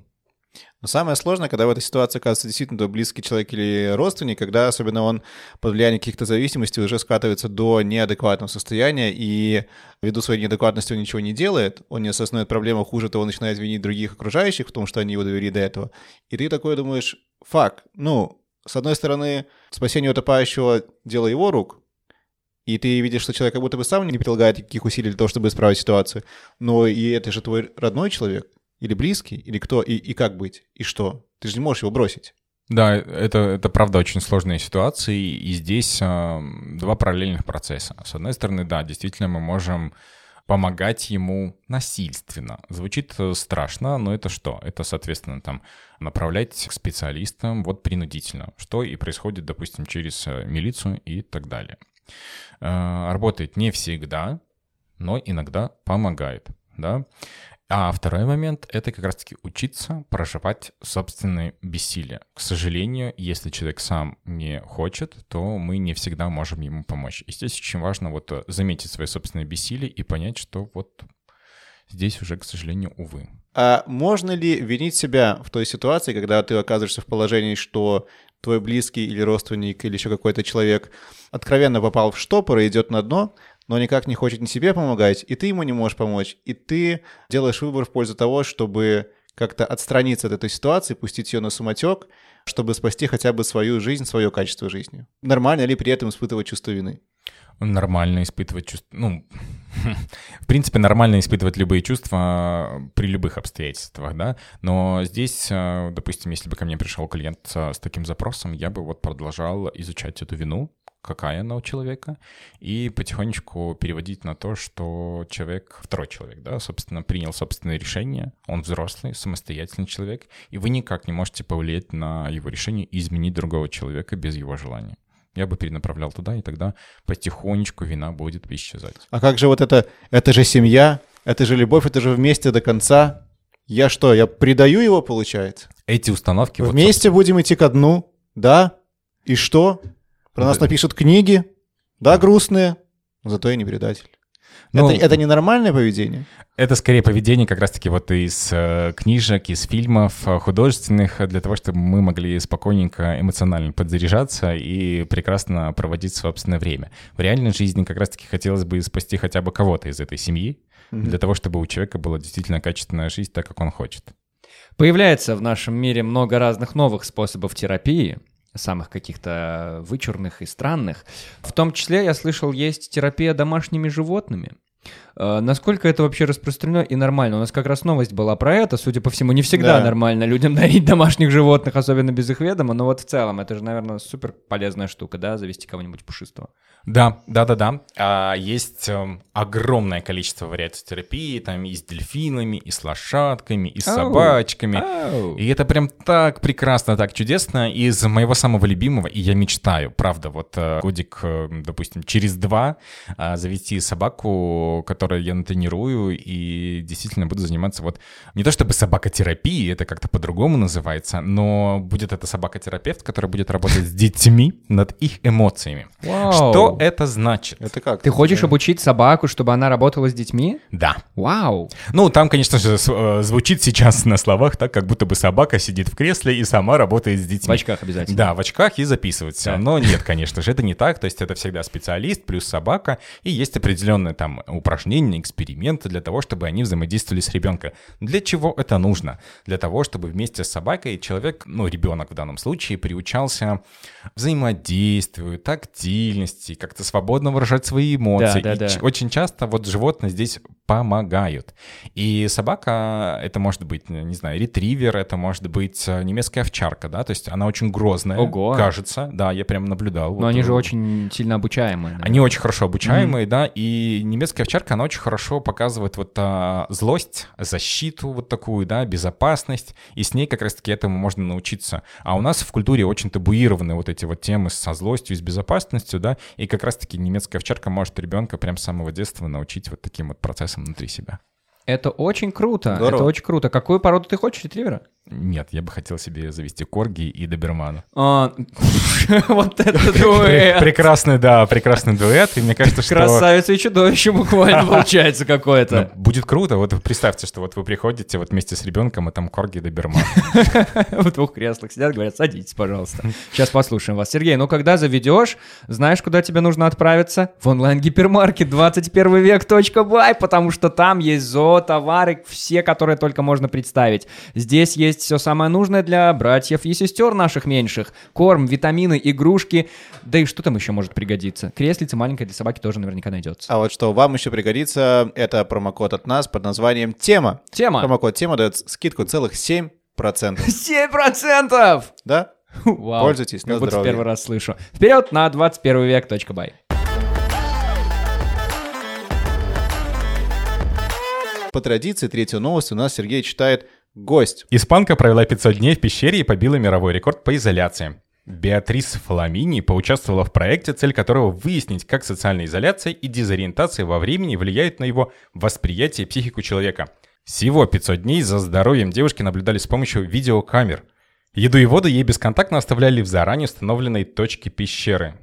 Но самое сложное, когда в этой ситуации оказывается действительно твой близкий человек или родственник, когда особенно он под влиянием каких-то зависимостей уже скатывается до неадекватного состояния, и ввиду своей неадекватности он ничего не делает, он не осознает проблему, хуже того, начинает винить других окружающих в том, что они его довели до этого. И ты такой думаешь, фак, ну, с одной стороны, спасение утопающего — дело его рук, и ты видишь, что человек как будто бы сам не прилагает никаких усилий для того, чтобы исправить ситуацию, но и это же твой родной человек, или близкий, или кто, и, и как быть, и что? Ты же не можешь его бросить. Да, это, это правда очень сложные ситуации, и здесь э, два параллельных процесса. С одной стороны, да, действительно мы можем помогать ему насильственно. Звучит э, страшно, но это что? Это, соответственно, там направлять к специалистам вот принудительно, что и происходит, допустим, через э, милицию и так далее. Э, работает не всегда, но иногда помогает, да. А второй момент — это как раз-таки учиться проживать собственное бессилие. К сожалению, если человек сам не хочет, то мы не всегда можем ему помочь. И здесь очень важно вот э, заметить свое собственное бессилие и понять, что вот здесь уже, к сожалению, увы. А можно ли винить себя в той ситуации, когда ты оказываешься в положении, что твой близкий или родственник или еще какой-то человек откровенно попал в штопор и идет на дно, но никак не хочет ни себе помогать, и ты ему не можешь помочь, и ты делаешь выбор в пользу того, чтобы как-то отстраниться от этой ситуации, пустить ее на самотек, чтобы спасти хотя бы свою жизнь, свое качество жизни. Нормально ли при этом испытывать чувство вины? Нормально испытывать чувство... Ну, в принципе, нормально испытывать любые чувства при любых обстоятельствах, да, но здесь, э, допустим, если бы ко мне пришел клиент с таким запросом, я бы вот продолжал изучать эту вину, какая она у человека, и потихонечку переводить на то, что человек, второй человек, да, собственно, принял собственное решение, он взрослый, самостоятельный человек, и вы никак не можете повлиять на его решение и изменить другого человека без его желания. Я бы перенаправлял туда, и тогда потихонечку вина будет исчезать. А как же вот это, это же семья, это же любовь, это же вместе до конца. Я что, я предаю его, получается? Эти установки... вот, Вместе будем идти ко дну, да? И что? Про нас Да. напишут книги, да, грустные, зато я не предатель. Ну, это, это ненормальное поведение? Это скорее поведение как раз-таки вот из э, книжек, из фильмов э, художественных, для того, чтобы мы могли спокойненько эмоционально подзаряжаться и прекрасно проводить собственное время. В реальной жизни как раз-таки хотелось бы спасти хотя бы кого-то из этой семьи, для того, чтобы у человека была действительно качественная жизнь так, как он хочет. Появляется в нашем мире много разных новых способов терапии, самых каких-то вычурных и странных. В том числе, я слышал, есть терапия домашними животными. Э, Насколько это вообще распространено и нормально? У нас как раз новость была про это. Судя по всему, не всегда Да. нормально людям дарить домашних животных, особенно без их ведома. Но вот в целом, это же, наверное, супер полезная штука, да, завести кого-нибудь пушистого. Да, да, да, да. А, есть эм, огромное количество вариаций терапии, там и с дельфинами, и с лошадками, и с Ау. собачками. Ау. И это прям так прекрасно, так чудесно. Из моего самого любимого, и я мечтаю, правда, вот э, годик, э, допустим, через два э, завести собаку, которую я натренирую, и действительно буду заниматься вот не то чтобы собакотерапией, это как-то по-другому называется, но будет это собакотерапевт, который будет работать с детьми над их эмоциями. Что это значит? Это как? Ты хочешь обучить собаку, чтобы она работала с детьми? Да. Вау! Ну, там, конечно же, э, звучит сейчас на словах так, как будто бы собака сидит в кресле и сама работает с детьми. В очках обязательно. Да, в очках и записывать Да. Но нет, конечно же, это не так. То есть это всегда специалист плюс собака. И есть определенные там упражнения, эксперименты для того, чтобы они взаимодействовали с ребенком. Для чего это нужно? Для того, чтобы вместе с собакой человек, ну, ребенок в данном случае, приучался взаимодействию, тактильности, как-то свободно выражать свои эмоции. Да, да, И да. очень часто вот животные здесь помогают. И собака, это может быть, не знаю, ретривер, это может быть э, немецкая овчарка, да, то есть она очень грозная, Ого. кажется, да, я прям наблюдал. Но Вот, они же э, очень сильно обучаемые. Они очень хорошо обучаемые, да, и немецкая овчарка, она очень хорошо показывает вот а, злость, защиту вот такую, да, безопасность, и с ней как раз-таки этому можно научиться. А у нас в культуре очень табуированы вот эти вот темы со злостью с безопасностью, да, и как раз-таки немецкая овчарка может ребенка прям с самого детства научить вот таким вот процессом внутри себя. Это очень круто. Здорово. Это очень круто. Какую породу ты хочешь, ретривера? Нет, я бы хотел себе завести корги и добермана. А, Вот это дуэт. Прекрасный, да, прекрасный дуэт, и мне кажется, что... Красавица и чудовище буквально получается Ну, какое-то. будет круто. Вот представьте, что вот вы приходите вот вместе с ребенком, и там корги и доберман. В двух креслах сидят, говорят, садитесь, пожалуйста. Сейчас послушаем вас. Сергей, ну когда заведешь, знаешь, куда тебе нужно отправиться? В онлайн-гипермаркет 21 век бай, потому что там есть зоотовары, все, которые только можно представить. Здесь есть все самое нужное для братьев и сестер наших меньших. Корм, витамины, игрушки. Да и что там еще может пригодиться? Креслица маленькая для собаки тоже наверняка найдется. А вот что вам еще пригодится, это промокод от нас под названием «Тема». Тема. Промокод «Тема» дает скидку целых 7%. 7%! Да? Вау. Пользуйтесь, Как на будто здоровье. первый раз слышу. Вперед на 21 век бай. По традиции, третью новость у нас Сергей читает «Гость». Испанка провела 500 дней в пещере и побила мировой рекорд по изоляции. Беатрис Фламини поучаствовала в проекте, цель которого выяснить, как социальная изоляция и дезориентация во времени влияют на его восприятие и психику человека. Всего 500 дней за здоровьем девушки наблюдали с помощью видеокамер. Еду и воду ей бесконтактно оставляли в заранее установленной точке пещеры.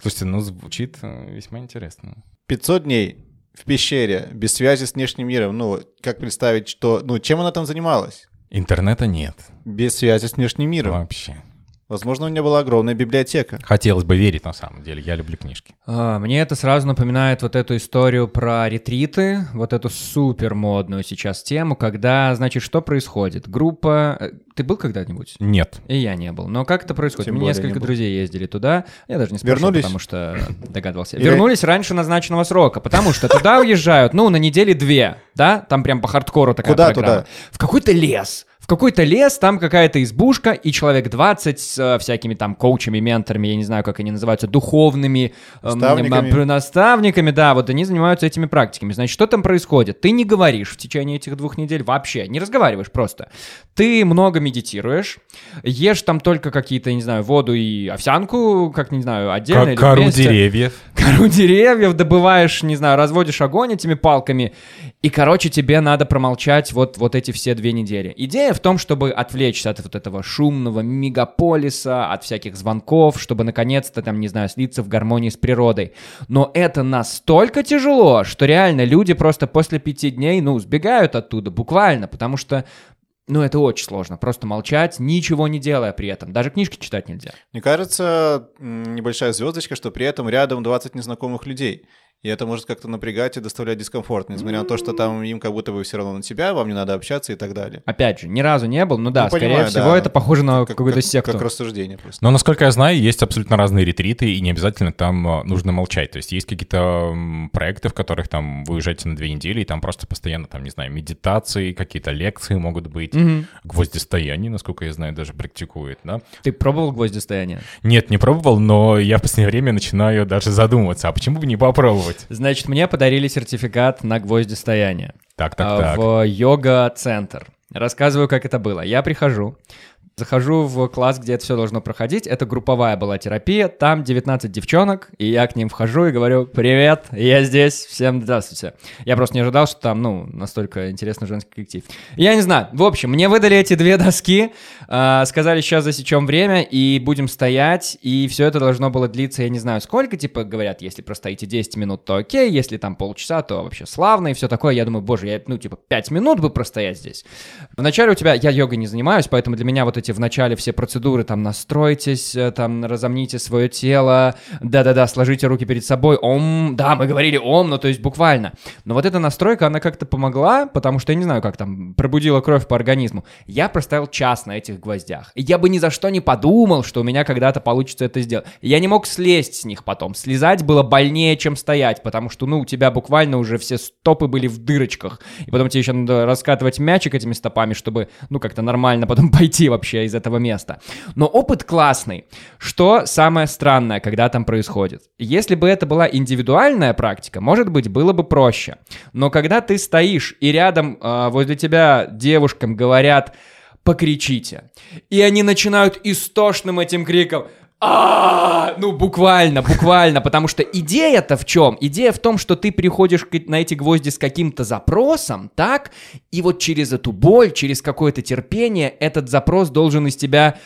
Слушайте, ну звучит э, весьма интересно. 500 дней в пещере, без связи с внешним миром. Ну, как представить, что... Ну, чем она там занималась? Интернета нет Без связи с внешним миром. вообще. Возможно, у нее была огромная библиотека. Хотелось бы верить на самом деле, я люблю книжки. А, Мне это сразу напоминает вот эту историю про ретриты, вот эту супер модную сейчас тему, когда, значит, что происходит? Группа... э, Ты был когда-нибудь? Нет. И я не был. Но как это происходит? Тем несколько не друзей ездили туда. Я даже не спрашивал, Вернулись? потому что догадывался. Или- Вернулись раньше назначенного срока, потому что туда уезжают, ну, на недели две, да? Там прям по хардкору такая Куда программа. туда? В какой-то лес, какой-то лес, там какая-то избушка, и человек 20 с э, всякими там коучами, менторами, я не знаю, как они называются, духовными эм, Наставниками. м, наставниками, да, вот они занимаются этими практиками. Значит, что там происходит? Ты не говоришь в течение этих двух недель вообще, не разговариваешь просто. Ты много медитируешь, ешь там только какие-то, не знаю, воду и овсянку, как, не знаю, отдельно К- или Кору вместе деревьев. кору деревьев, добываешь, не знаю, разводишь огонь этими палками, и, короче, тебе надо промолчать вот, вот эти все две недели. Идея в том, чтобы отвлечься от вот этого шумного мегаполиса, от всяких звонков, чтобы, наконец-то, там, не знаю, слиться в гармонии с природой. Но это настолько тяжело, что реально люди просто после пяти дней, ну, сбегают оттуда, буквально, потому что ну, это очень сложно. Просто молчать, ничего не делая при этом. Даже книжки читать нельзя. Мне кажется, небольшая звездочка, что при этом рядом 20 незнакомых людей. И это может как-то напрягать и доставлять дискомфорт, несмотря на то, что там им как будто бы все равно на тебя, вам не надо общаться и так далее. Опять же, ни разу не был, ну да, Ну, скорее понимаю, всего, да. это похоже на Как- какую-то как- секту. Как рассуждение просто. Но, насколько я знаю, есть абсолютно разные ретриты, и не обязательно там э, нужно молчать. То есть есть какие-то проекты, в которых там вы уезжаете на две недели, и там просто постоянно, там, не знаю, медитации, какие-то лекции могут быть, Мгм. гвоздистояние, насколько я знаю, даже практикует, да? Ты пробовал гвоздистояние? Нет, не пробовал, но я в последнее время начинаю даже задумываться, а почему бы не попробовать? Значит, мне подарили сертификат на гвоздистояние Так, так, а, так. в йога-центр. Рассказываю, как это было. Я прихожу, захожу в класс, где это все должно проходить. Это групповая была терапия. Там 19 девчонок, и я к ним вхожу и говорю «Привет, я здесь, всем здравствуйте». Я просто не ожидал, что там, ну, настолько интересный женский коллектив. Я не знаю. В общем, мне выдали эти две доски, а, сказали, сейчас засечем время и будем стоять, и все это должно было длиться, я не знаю сколько, типа, говорят, если простоите 10 минут, то окей, если там полчаса, то вообще славно и все такое. Я думаю, боже, я, ну, типа, 5 минут бы простоять здесь. Вначале у тебя, я йогой не занимаюсь, поэтому для меня вот эти в начале все процедуры, там, настройтесь, э, там, разомните свое тело, да-да-да, сложите руки перед собой, ом, да, мы говорили ом, ну, то есть буквально. Но вот эта настройка, она как-то помогла, потому что я не знаю, как там, пробудила кровь по организму. Я простоял час на этих гвоздях. И я бы ни за что не подумал, что у меня когда-то получится это сделать. Я не мог слезть с них потом. Слезать было больнее, чем стоять, потому что, ну, у тебя буквально уже все стопы были в дырочках. И потом тебе еще надо раскатывать мячик этими стопами, чтобы, ну, как-то нормально потом пойти вообще из этого места. Но опыт классный. Что самое странное, когда там происходит? Если бы это была индивидуальная практика, может быть, было бы проще. Но когда ты стоишь и рядом э, возле тебя девушкам говорят покричите. И они начинают истошным этим криком а ну буквально, буквально, потому что идея-то в чем? Идея в том, что ты приходишь на эти гвозди с каким-то запросом, так? И вот через эту боль, через какое-то терпение этот запрос должен из тебя,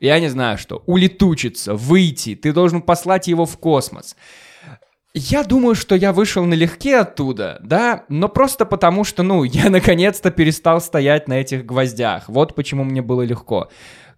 я не знаю что, улетучиться, выйти. Ты должен послать его в космос. Я думаю, что я вышел налегке оттуда, да, но просто потому, что, ну, я наконец-то перестал стоять на этих гвоздях. Вот почему мне было легко.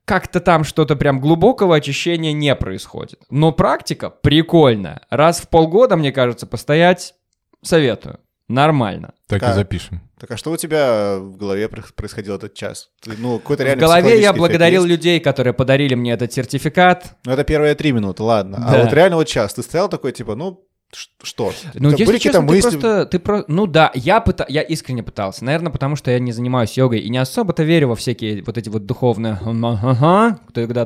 Как-то там что-то прям глубокого очищения не происходит. Но практика прикольная. Раз в полгода, мне кажется, постоять советую. Нормально. Так и Так. запишем. Так а что у тебя в голове про- происходил этот час? Ты, ну, какой-то В реально голове я благодарил есть? людей, которые подарили мне этот сертификат. Ну, это первые три минуты, ладно. Да. А вот реально вот час. Ты стоял такой, типа, ну, что? Ну, тебя если были честно, ты мысли? просто, ты про... Ну да, я, пыта... я искренне пытался. Наверное, потому что я не занимаюсь йогой и не особо-то верю во всякие вот эти вот духовные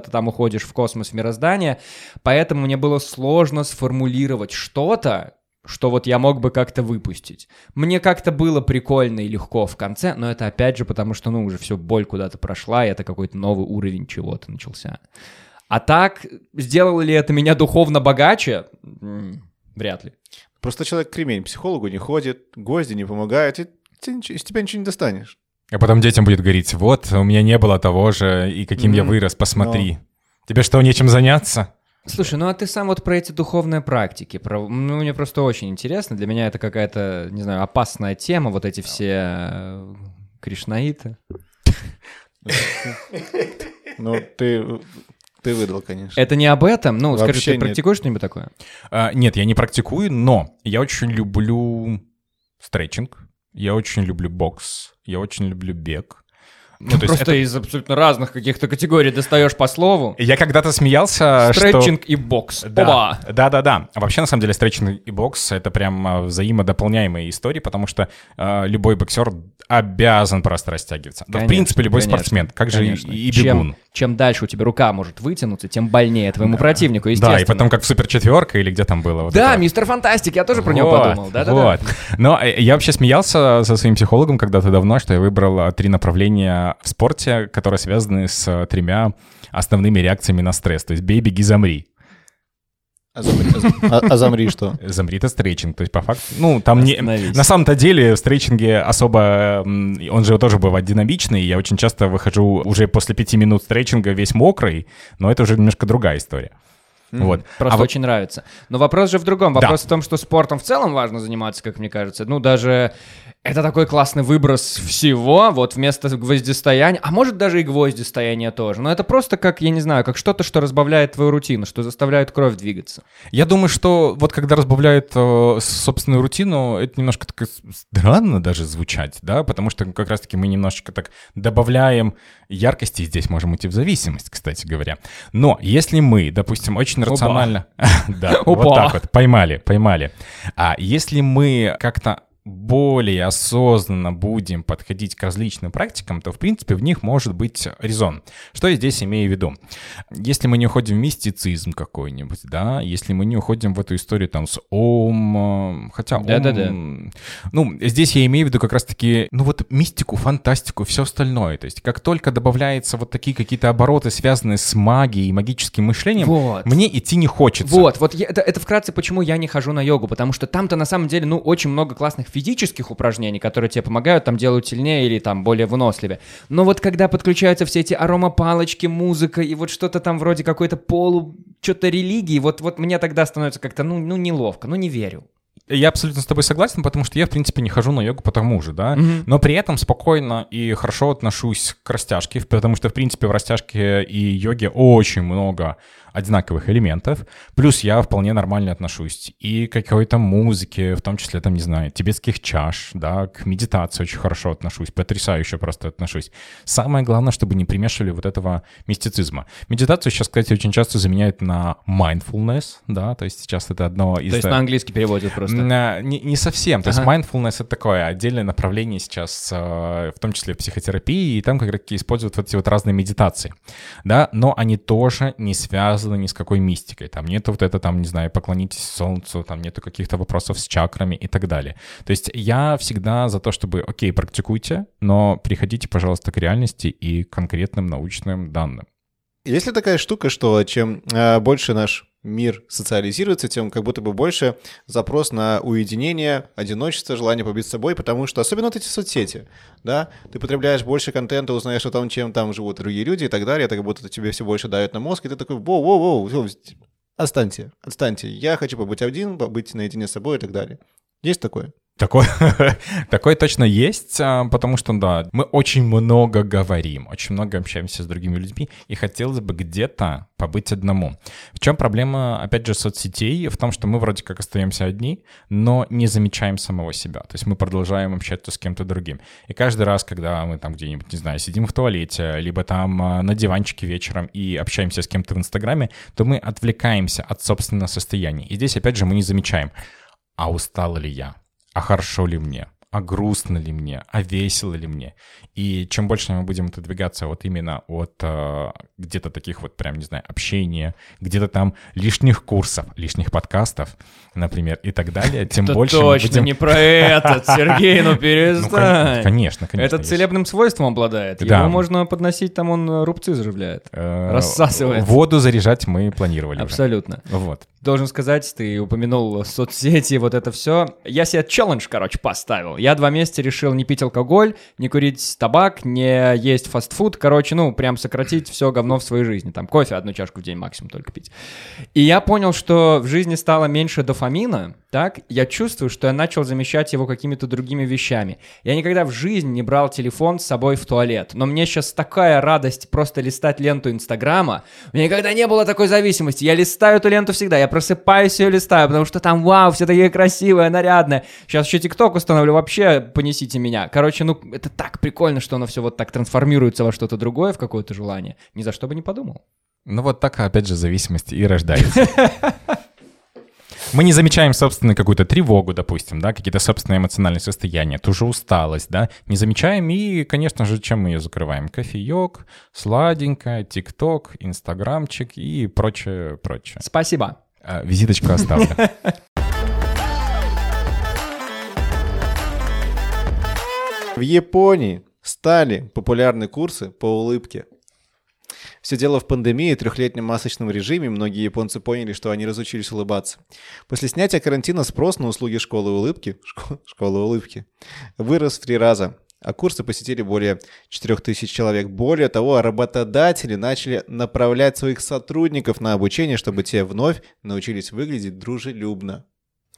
ты там уходишь в космос, в мироздание. Поэтому мне было сложно сформулировать что-то, что вот я мог бы как-то выпустить. Мне как-то было прикольно и легко в конце, но это опять же потому, что, ну, уже все, боль куда-то прошла, и это какой-то новый уровень чего-то начался. А так, сделало ли это меня духовно богаче? Вряд ли. Просто человек кремень, психологу не ходит, гвозди не помогают, и ты из тебя ничего не достанешь. А потом детям будет говорить, вот, у меня не было того же, и каким я Мгм. вырос, посмотри. Тебе что, нечем заняться? Слушай, ну а ты сам вот про эти духовные практики, про... ну мне просто очень интересно, для меня это какая-то, не знаю, опасная тема, вот эти все э, кришнаиты. Ну, ты, ты выдал, конечно. Это не об этом? Ну, скажи, Вообще ты нет. практикуешь что-нибудь такое? А, нет, я не практикую, но я очень люблю стретчинг, я очень люблю бокс, я очень люблю бег. Ну, то есть Просто это- из абсолютно разных каких-то категорий достаешь по слову. Я когда-то смеялся, что... Стретчинг и бокс. Да, Оба. да, да, да. А вообще, на самом деле, стретчинг и бокс — это прям а, взаимодополняемые истории, потому что а, любой боксер обязан просто растягиваться. да, в Конечно, принципе, любой конечно, спортсмен, как же и, конечно. и Чем- бегун. Чем, дальше у тебя рука может вытянуться, тем больнее твоему противнику, естественно. Да, и потом как в Супер Четверка или где там было. вот Да, это. мистер Фантастик, я тоже про него Вот, подумал. Да-да-да. Вот. Но э, я вообще смеялся со своим психологом когда-то давно, что я выбрал а, три направления в спорте, которые связаны с а, тремя основными реакциями на стресс. То есть бей, беги, замри. А замри, а- а замри что? Замри — это стретчинг. То есть по факту... Ну, там не... На самом-то деле в стретчинге особо... Он же тоже бывает динамичный. Я очень часто выхожу уже после пяти минут стретчинга весь мокрый, но это уже немножко другая история. Вот. Просто А вот- очень нравится. Но вопрос же в другом. Да. Вопрос в том, что спортом в целом важно заниматься, как мне кажется. Ну, даже это такой классный выброс всего, вот вместо гвоздистояния, а может даже и гвоздистояния тоже. Но это просто как, я не знаю, как что-то, что разбавляет твою рутину, что заставляет кровь двигаться. Я думаю, что вот когда разбавляют э, собственную рутину, это немножко так странно даже звучать, да, потому что как раз-таки мы немножечко так добавляем яркости, и здесь можем идти в зависимость, кстати говоря. Но если мы, допустим, очень Опа. рационально... Да, вот так вот, поймали, поймали. А если мы как-то более осознанно будем подходить к различным практикам, то, в принципе, в них может быть резон. Что я здесь имею в виду? Если мы не уходим в мистицизм какой-нибудь, да, если мы не уходим в эту историю там с Ом, э, хотя Ом, Да-да-да. ну, здесь я имею в виду как раз-таки, ну вот мистику, фантастику, все остальное. То есть как только добавляются вот такие какие-то обороты, связанные с магией и магическим мышлением, Вот. мне идти не хочется. Вот, вот я- это, это вкратце, почему я не хожу на йогу, потому что там-то на самом деле, ну, очень много классных физических упражнений, которые тебе помогают, там делают сильнее или там более выносливее. Но вот когда подключаются все эти аромапалочки, музыка и вот что-то там вроде какой-то полу, что-то религии, вот, вот мне тогда становится как-то, ну, ну, неловко, ну, не верю. Я абсолютно с тобой согласен, потому что я, в принципе, не хожу на йогу потому же, да, но при этом спокойно и хорошо отношусь к растяжке, потому что, в принципе, в растяжке и йоге очень много одинаковых элементов, плюс я вполне нормально отношусь и к какой-то музыке, в том числе, там, не знаю, тибетских чаш, да, к медитации очень хорошо отношусь, потрясающе просто отношусь. Самое главное, чтобы не примешивали вот этого мистицизма. Медитацию сейчас, кстати, очень часто заменяют на mindfulness, да, то есть сейчас это одно из... То есть э, на английский переводят просто. на- Не, не совсем. То есть Ага. mindfulness — это такое отдельное направление сейчас, э, в том числе в психотерапии, и там как раз используют вот эти вот разные медитации, да, но они тоже не связаны ни с какой мистикой. Там нету вот это, там, не знаю, поклонитесь солнцу, там нету каких-то вопросов с чакрами и так далее. То есть я всегда за то, чтобы, окей, практикуйте, но приходите, пожалуйста, к реальности и конкретным научным данным. Есть ли такая штука, что чем э, больше наш мир социализируется, тем как будто бы больше запрос на уединение, одиночество, желание побыть с собой, потому что особенно вот эти соцсети, да, ты потребляешь больше контента, узнаешь о том, чем там живут другие люди и так далее, это как будто тебе все больше дает на мозг, и ты такой, воу-воу-воу, отстаньте, отстаньте, я хочу побыть один, побыть наедине с собой и так далее. Есть такое? Такое, такое точно есть, а, потому что, да, мы очень много говорим, очень много общаемся с другими людьми, и хотелось бы где-то побыть одному. В чем проблема, опять же, соцсетей? В том, что мы вроде как остаемся одни, но не замечаем самого себя. То есть мы продолжаем общаться с кем-то другим. И каждый раз, когда мы там где-нибудь, не знаю, сидим в туалете, либо там а, на диванчике вечером и общаемся с кем-то в Инстаграме, то мы отвлекаемся от собственного состояния. И здесь, опять же, мы не замечаем, а устал ли я? А хорошо ли мне, а грустно ли мне, а весело ли мне. И чем больше мы будем отодвигаться вот именно от э, где-то таких вот прям, не знаю, общения, где-то там лишних курсов, лишних подкастов, например, и так далее, тем Это больше мы точно будем... не про этот, Сергей, ну Ну, кон- перестань. конечно, конечно. Этот есть. целебным свойством обладает. Да. Его можно подносить, там он рубцы заживляет. Э, рассасывает. Воду заряжать мы планировали. Абсолютно. Вот. Должен сказать, ты упомянул соцсети, вот это все. Я себе челлендж, короче, поставил. Я два месяца решил не пить алкоголь, не курить табак, не есть фастфуд. Короче, ну, прям сократить все говно в своей жизни. Там кофе одну чашку в день максимум только пить. И я понял, что в жизни стало меньше дофамина, так? Я чувствую, что я начал замещать его какими-то другими вещами. Я никогда в жизни не брал телефон с собой в туалет. Но мне сейчас такая радость просто листать ленту Инстаграма. У меня никогда не было такой зависимости. Я листаю эту ленту всегда. Я просыпаюсь и ее листаю, потому что там, вау, все такие красивые, нарядные. Сейчас еще ТикТок установлю, вообще вообще понесите меня. Короче, ну, это так прикольно, что оно все вот так трансформируется во что-то другое, в какое-то желание. Ни за что бы не подумал. Ну вот так, опять же, зависимость и рождается. Мы не замечаем собственную какую-то тревогу, допустим, да, какие-то собственные эмоциональные состояния, ту же усталость, да, не замечаем и, конечно же, чем мы ее закрываем? Кофеек, сладенькое, тикток, инстаграмчик и прочее, прочее. Спасибо. А, визиточку оставлю. В Японии стали популярны курсы по улыбке. Все дело в пандемии и трехлетнем масочном режиме. Многие японцы поняли, что они разучились улыбаться. После снятия карантина спрос на услуги школы улыбки, шко- школы улыбки вырос в три раза. А курсы посетили более 4000 человек. Более того, работодатели начали направлять своих сотрудников на обучение, чтобы те вновь научились выглядеть дружелюбно.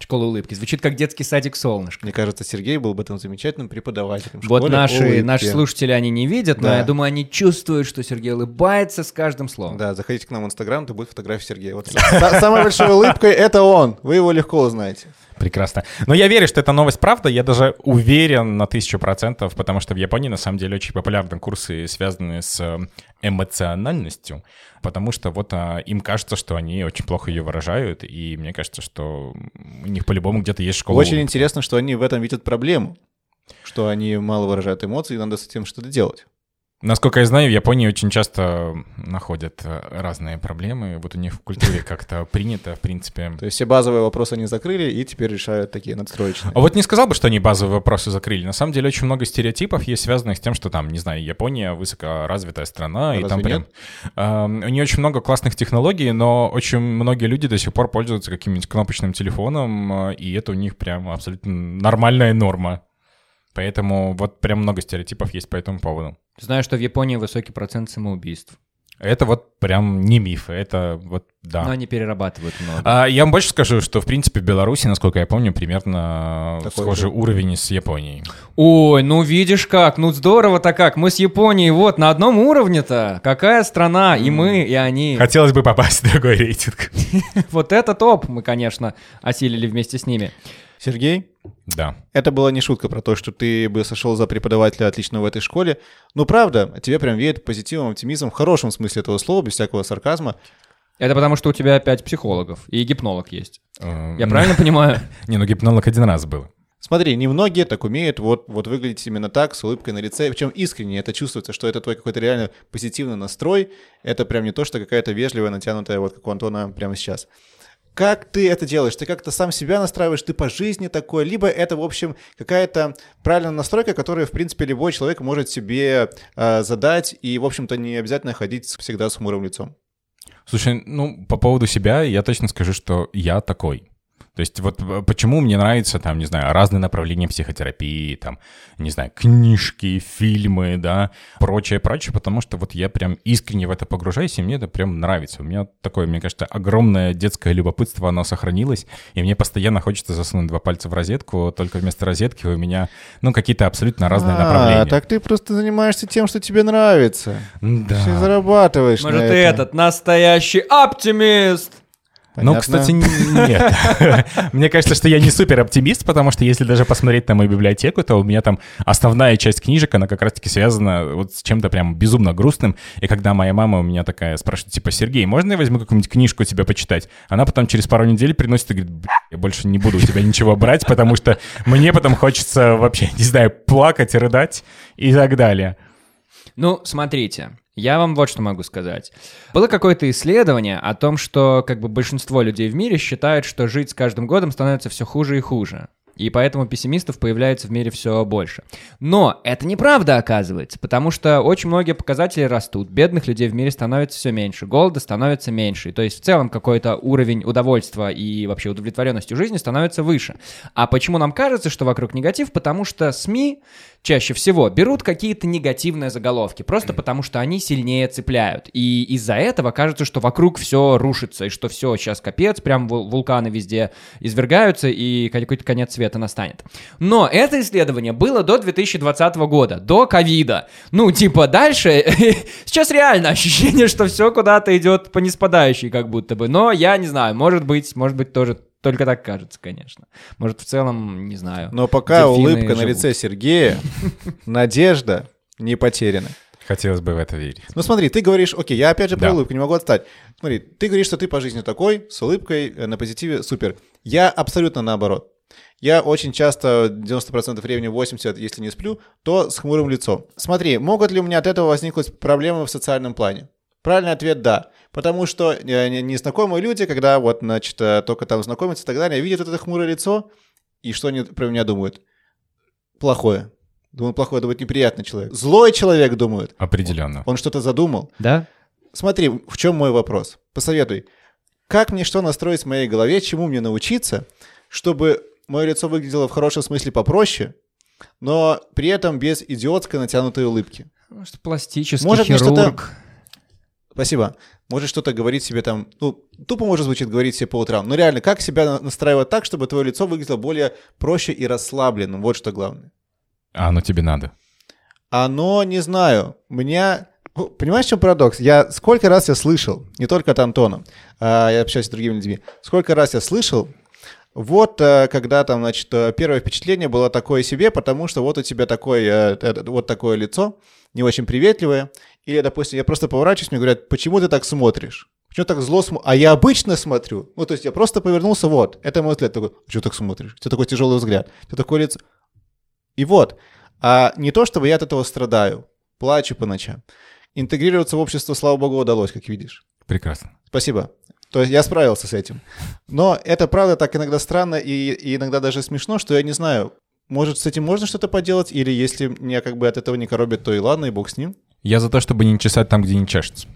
Школа улыбки. Звучит как детский садик «Солнышко». Мне кажется, Сергей был бы там замечательным преподавателем. Вот наши, улыбки. наши слушатели, они не видят, но Да. я думаю, они чувствуют, что Сергей улыбается с каждым словом. Да, заходите к нам в Инстаграм, то будет фотография Сергея. Вот с- самой большой улыбкой это он. Вы его легко узнаете. Прекрасно. Но я верю, что эта новость правда. Я даже уверен на тысячу процентов, потому что в Японии на самом деле очень популярны курсы, связанные с э, эмоциональностью, потому что вот а, им кажется, что они очень плохо ее выражают, и мне кажется, что у них по-любому где-то есть школа. Очень интересно, что они в этом видят проблему. Что они мало выражают эмоции, и надо с этим что-то делать. Насколько я знаю, в Японии очень часто находят э, разные проблемы. Вот у них в культуре как-то принято, в принципе. То есть все базовые вопросы они закрыли и теперь решают такие надстроечные. А вот не сказал бы, что они базовые вопросы закрыли. На самом деле очень много стереотипов есть, связанных с тем, что там, не знаю, Япония высокоразвитая страна, и Разве там прям... Эм, у нее очень много классных технологий, но очень многие люди до сих пор пользуются каким-нибудь кнопочным телефоном, э, и это у них прям абсолютно нормальная норма. Поэтому вот прям много стереотипов есть по этому поводу. Знаю, что в Японии высокий процент самоубийств. Это вот прям не миф, это вот, да. Но они перерабатывают много. А, я вам больше скажу, что, в принципе, в Беларуси, насколько я помню, примерно Такой схожий же. уровень с Японией. Ой, ну видишь как, ну здорово-то как. Мы с Японией вот на одном уровне-то. Какая страна, и мы, и они. Хотелось бы попасть в другой рейтинг. Вот это топ мы, конечно, осилили вместе с ними. Сергей, Да. это была не шутка про то, что ты бы сошел за преподавателя отличного в этой школе. Ну, правда, тебе прям веет позитивом, оптимизмом, в хорошем смысле этого слова, без всякого сарказма. Это потому, что у тебя пять психологов и гипнолог есть. Э, Я правильно понимаю? Не, ну гипнолог один раз был. Смотри, немногие так умеют вот, вот выглядеть именно так, с улыбкой на лице. Причем искренне это чувствуется, что это твой какой-то реально позитивный настрой. Это прям не то, что какая-то вежливая, натянутая, вот как у Антона прямо сейчас. Как ты это делаешь? Ты как-то сам себя настраиваешь, ты по жизни такой, либо это, в общем, какая-то правильная настройка, которую, в принципе, любой человек может себе э, задать, и, в общем-то, не обязательно ходить всегда с хмурым лицом. Слушай, ну, по поводу себя я точно скажу, что я такой. То есть вот э, почему мне нравятся, там, не знаю, разные направления психотерапии, там, не знаю, книжки, фильмы, да, прочее, прочее, потому что вот я прям искренне в это погружаюсь, и мне это прям нравится. У меня такое, мне кажется, огромное детское любопытство, оно сохранилось, и мне постоянно хочется засунуть два пальца в розетку, только вместо розетки у меня, ну, какие-то абсолютно разные а, направления. так ты просто занимаешься тем, что тебе нравится. Да. Ты зарабатываешь Может, на ты этом. этот настоящий оптимист? Ну, Понятно. кстати, н- нет. Мне кажется, что я не супер оптимист, потому что если даже посмотреть на мою библиотеку, то у меня там основная часть книжек, она как раз-таки связана вот с чем-то прям безумно грустным. И когда моя мама у меня такая спрашивает, типа, Сергей, можно я возьму какую-нибудь книжку тебе почитать? Она потом через пару недель приносит и говорит, «Бля, я больше не буду у тебя ничего брать, потому что мне потом хочется вообще, не знаю, плакать, рыдать и так далее. Ну, смотрите, я вам вот что могу сказать. Было какое-то исследование о том, что как бы большинство людей в мире считают, что жить с каждым годом становится все хуже и хуже. И поэтому пессимистов появляется в мире все больше. Но это неправда оказывается, потому что очень многие показатели растут, бедных людей в мире становится все меньше, голода становится меньше. То есть в целом какой-то уровень удовольствия и вообще удовлетворенности жизни становится выше. А почему нам кажется, что вокруг негатив? Потому что СМИ чаще всего берут какие-то негативные заголовки, просто потому что они сильнее цепляют. И из-за этого кажется, что вокруг все рушится, и что все, сейчас капец, прям вул- вулканы везде извергаются, и какой-то конец света настанет. Но это исследование было до 2020 года, до ковида. Ну, типа, дальше... Сейчас реально ощущение, что все куда-то идет по неспадающей, как будто бы. Но я не знаю, может быть, может быть, тоже только так кажется, конечно. Может, в целом, не знаю. Но пока улыбка на живут. лице Сергея, надежда не потеряна. Хотелось бы в это верить. Ну смотри, ты говоришь, окей, я опять же про Да. улыбку не могу отстать. Смотри, ты говоришь, что ты по жизни такой, с улыбкой, э, на позитиве, супер. Я абсолютно наоборот. Я очень часто, 90% времени, 80%, если не сплю, то с хмурым лицом. Смотри, могут ли у меня от этого возникнуть проблемы в социальном плане? Правильный ответ – да. Потому что э, не- незнакомые люди, когда вот, значит, э, только там знакомятся и так далее, видят это хмурое лицо, и что они про меня думают? Плохое. Думают, плохое, думают, неприятный человек. Злой человек думают. Определенно. Он что-то задумал. Да? Смотри, в чем мой вопрос? Посоветуй. Как мне что настроить в моей голове, чему мне научиться, чтобы мое лицо выглядело в хорошем смысле попроще, но при этом без идиотской натянутой улыбки? Может, пластический Может, мне что-то- хирург. Спасибо. Может что-то говорить себе там, ну, тупо может звучит говорить себе по утрам, но реально, как себя на- настраивать так, чтобы твое лицо выглядело более проще и расслабленным? Вот что главное. А оно тебе надо. Оно, не знаю, у меня... Ну, Понимаешь, в чем парадокс? Я сколько раз я слышал, не только от Антона, а я общаюсь с другими людьми, сколько раз я слышал, вот э, когда там, значит, э, первое впечатление было такое себе, потому что вот у тебя такое, э, вот такое лицо, не очень приветливое, или, допустим, я просто поворачиваюсь, мне говорят, почему ты так смотришь? Почему так зло смотришь? А я обычно смотрю. Ну, то есть я просто повернулся, вот. Это мой взгляд. Такой, что так смотришь? У тебя такой тяжелый взгляд. У тебя такое лицо. И вот. А не то, чтобы я от этого страдаю, плачу по ночам. Интегрироваться в общество, слава богу, удалось, как видишь. Прекрасно. Спасибо. То есть я справился с этим. Но это правда так иногда странно и, и иногда даже смешно, что я не знаю, может, с этим можно что-то поделать, или если меня как бы от этого не коробит, то и ладно, и бог с ним. Я за то, чтобы не чесать там, где не чешется.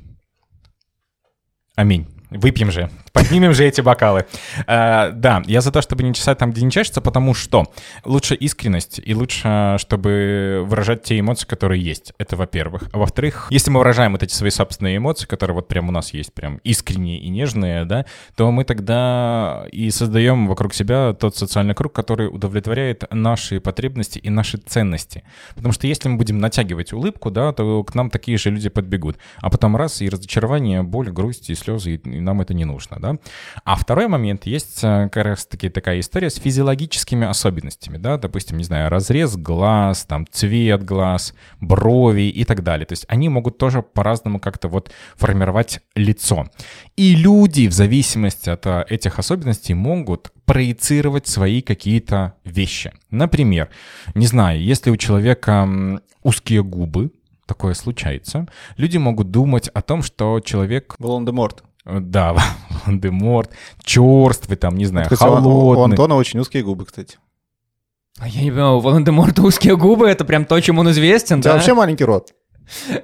Аминь. Выпьем же. Поднимем же эти бокалы. А, да, я за то, чтобы не чесать там, где не чешется, потому что лучше искренность и лучше, чтобы выражать те эмоции, которые есть. Это во-первых. А во-вторых, если мы выражаем вот эти свои собственные эмоции, которые вот прям у нас есть, прям искренние и нежные, да, то мы тогда и создаем вокруг себя тот социальный круг, который удовлетворяет наши потребности и наши ценности. Потому что если мы будем натягивать улыбку, да, то к нам такие же люди подбегут. А потом раз, и разочарование, боль, грусть, и слезы, и, нам это не нужно, да. А второй момент, есть э, как раз-таки такая история с физиологическими особенностями, да, допустим, не знаю, разрез глаз, там, цвет глаз, брови и так далее. То есть они могут тоже по-разному как-то вот формировать лицо. И люди в зависимости от э, этих особенностей могут проецировать свои какие-то вещи. Например, не знаю, если у человека узкие губы, такое случается, люди могут думать о том, что человек Волан-де-Морт. Э, Да, Волан-де-Морт, черствый, там, не знаю, Кстати, у- у холодный. Антона очень узкие губы, кстати. А я не понимаю, у Волан-де-Морта узкие губы, это прям то, чем он известен, тебя да? вообще маленький рот.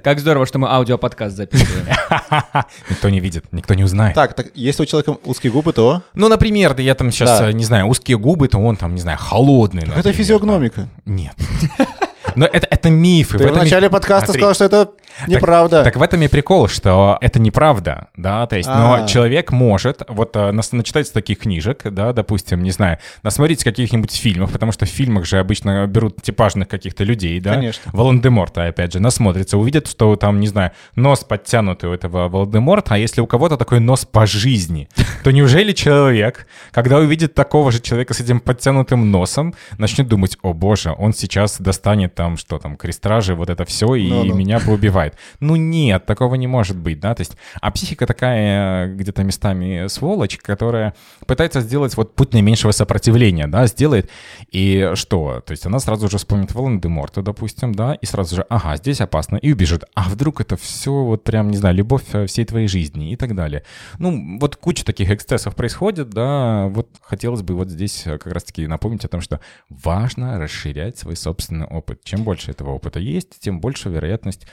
Как здорово, что мы аудиоподкаст записываем. Никто не видит, никто не узнает. Так, так, если у человека узкие губы, то... Ну, например, да я там сейчас, Да. не знаю, узкие губы, то он там, не знаю, холодный. Это физиогномика. да. Нет. Но это, это мифы. Ты в и- начале подкаста Смотри. сказал, что это неправда. Так в этом и прикол, что это неправда, да, то есть, но А. человек может, вот э, нас- начитать таких книжек, да, допустим, не знаю, насмотрите каких-нибудь фильмов, потому что в фильмах же обычно берут типажных каких-то людей, да, Конечно. Волан-де-Морта, опять же, насмотрится, увидят, что там, не знаю, нос подтянутый у этого Волан-де-Морта, а если у кого-то такой нос по жизни, то неужели человек, когда увидит такого же человека с этим подтянутым носом, начнет думать, о боже, он сейчас достанет там, что там, крестражи, вот это все, и Ну-ну. меня поубивает. Ну нет, такого не может быть, да, то есть, а психика такая э, где-то местами сволочь, которая пытается сделать вот путь наименьшего сопротивления, да, сделает, и что, то есть она сразу же вспомнит Волан-де-Морта, допустим, да, и сразу же, ага, здесь опасно, и убежит, а вдруг это все вот прям, не знаю, любовь э, всей твоей жизни и так далее. Ну, вот куча таких эксцессов происходит, да, вот хотелось бы вот здесь э, как раз-таки напомнить о том, что важно расширять свой собственный опыт. Чем больше этого опыта есть, тем больше вероятность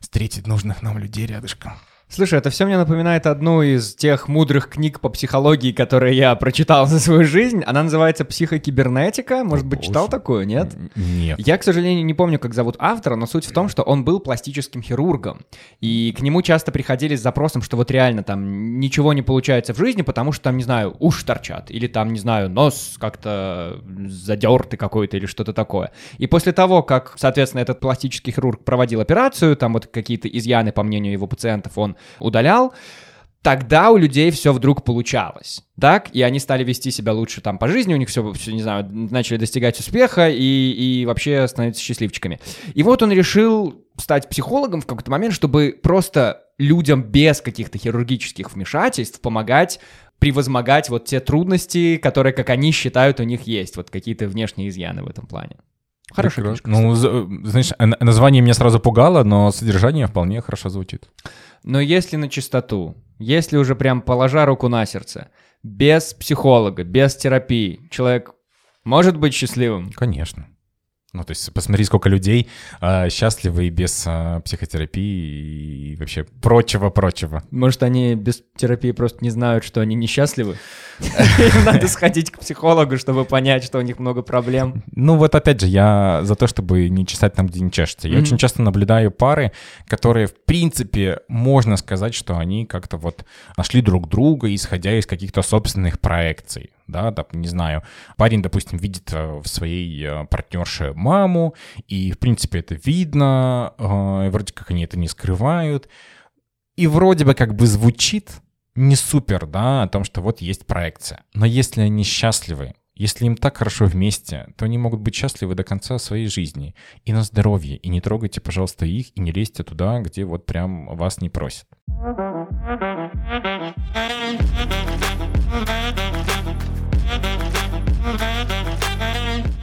встретить нужных нам людей рядышком. Слушай, это все мне напоминает одну из тех мудрых книг по психологии, которые я прочитал за свою жизнь. Она называется «Психокибернетика». Может быть, читал такую, нет? Нет. Я, к сожалению, не помню, как зовут автора, но суть в том, что он был пластическим хирургом. И к нему часто приходили с запросом, что вот реально там ничего не получается в жизни, потому что там, не знаю, уши торчат, или там, не знаю, нос как-то задертый какой-то, или что-то такое. И после того, как, соответственно, этот пластический хирург проводил операцию, там вот какие-то изъяны, по мнению его пациентов, он удалял, тогда у людей все вдруг получалось, так? И они стали вести себя лучше там по жизни, у них все, все не знаю, начали достигать успеха и, и вообще становиться счастливчиками. И вот он решил стать психологом в какой-то момент, чтобы просто людям без каких-то хирургических вмешательств помогать превозмогать вот те трудности, которые, как они считают, у них есть, вот какие-то внешние изъяны в этом плане. Хорошая Прекрасно. книжка. Ну, за- знаешь, э, название меня сразу пугало, но содержание вполне хорошо звучит. Но если на чистоту, если уже прям положа руку на сердце, без психолога, без терапии, человек может быть счастливым? Конечно. Ну, то есть посмотри, сколько людей а, счастливы и без а, психотерапии и вообще прочего-прочего. Может, они без терапии просто не знают, что они несчастливы? Им надо сходить к психологу, чтобы понять, что у них много проблем. Ну вот опять же, я за то, чтобы не чесать там, где не чешется. Я очень часто наблюдаю пары, которые, в принципе, можно сказать, что они как-то вот нашли друг друга, исходя из каких-то собственных проекций. Да, да, не знаю, парень, допустим, видит э, в своей э, партнерше маму, и, в принципе, это видно, э, и вроде как они это не скрывают, и вроде бы как бы звучит не супер, да, о том, что вот есть проекция. Но если они счастливы, если им так хорошо вместе, то они могут быть счастливы до конца своей жизни. И на здоровье. И не трогайте, пожалуйста, их, и не лезьте туда, где вот прям вас не просят.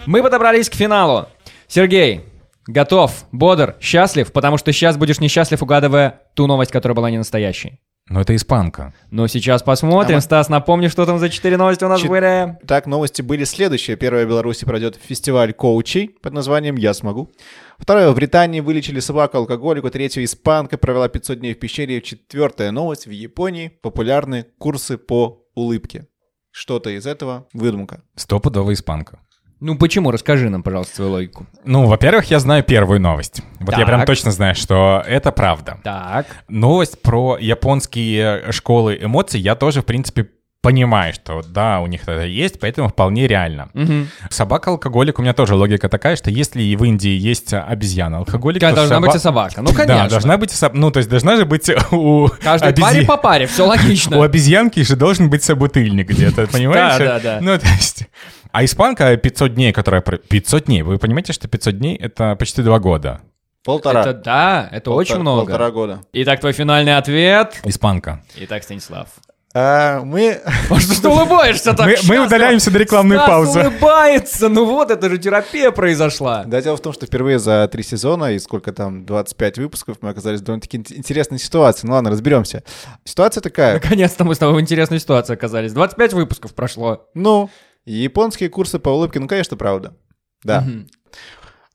Мы подобрались к финалу. Сергей, готов, бодр, счастлив, потому что сейчас будешь несчастлив, угадывая ту новость, которая была не настоящей. Но это испанка. Но сейчас посмотрим. А мы- Стас, напомни, что там за четыре новости у нас Чет- были. Так, новости были следующие. Первое в Беларуси пройдет фестиваль коучей под названием «Я смогу». Второе, в Британии вылечили собаку алкоголику. Третье, испанка провела 500 дней в пещере. Четвертая новость, в Японии популярны курсы по улыбке. Что-то из этого выдумка. Стопудовая испанка. Ну почему? Расскажи нам, пожалуйста, свою логику. Ну, во-первых, я знаю первую новость. Вот я прям Так. точно знаю, что это правда. Так. Новость про японские школы эмоций я тоже, в принципе, понимаю, что да, у них это есть, поэтому вполне реально. Мгм. Собака-алкоголик, у меня тоже логика такая, что если и в Индии есть обезьяна-алкоголик, Какая то должна соба- быть и собака. Ну, конечно. Да, должна быть, и соб- ну, то есть должна же быть у, Каждой обези- твари по паре, все у логично. обезьянки же должен быть собутыльник где-то, понимаешь? Да, да, да. Ну, то есть... А испанка 500 дней, которая... про- 500 дней, вы понимаете, что 500 дней — это почти два года. Полтора. Это да, это очень Полтора- много. Полтора года. Итак, твой финальный ответ. Испанка. Итак, Станислав. А, мы... А что ты улыбаешься так Мы, мы удаляемся на рекламную Стас паузу. улыбается, ну вот, это же терапия произошла. Да, дело в том, что впервые за три сезона и сколько там, 25 выпусков, мы оказались в довольно-таки ин- интересной ситуации. Ну ладно, разберемся. Ситуация такая. Наконец-то мы с тобой в интересной ситуации оказались. 25 выпусков прошло. Ну, японские курсы по улыбке, ну, конечно, правда. Да.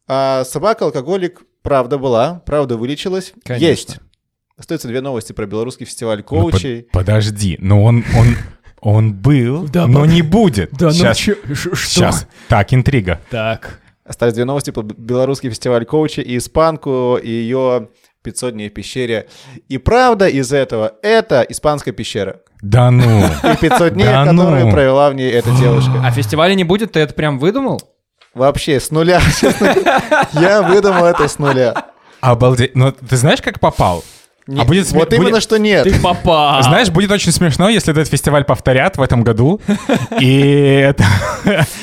А собака-алкоголик, правда была, правда вылечилась. Конечно. Есть. Остаются две новости про белорусский фестиваль Ну, под- коучей. подожди, но он, он, он был, Да, но под- не будет. Да, ну Сейчас, чё- ш- что? сейчас. Так, интрига. Так. Остались две новости про белорусский фестиваль коучей и испанку, и ее 500 дней в пещере. И правда из этого — это испанская пещера. Да ну. И 500 дней, Да которые ну. провела в ней эта девушка. А фестиваля не будет, ты это прям выдумал? Вообще, с нуля. Я выдумал это с нуля. Обалдеть. Но ты знаешь, как попал? Не- А будет сме- вот именно будет- что нет. Ты попал. Знаешь, будет очень смешно, если этот фестиваль повторят в этом году, и это...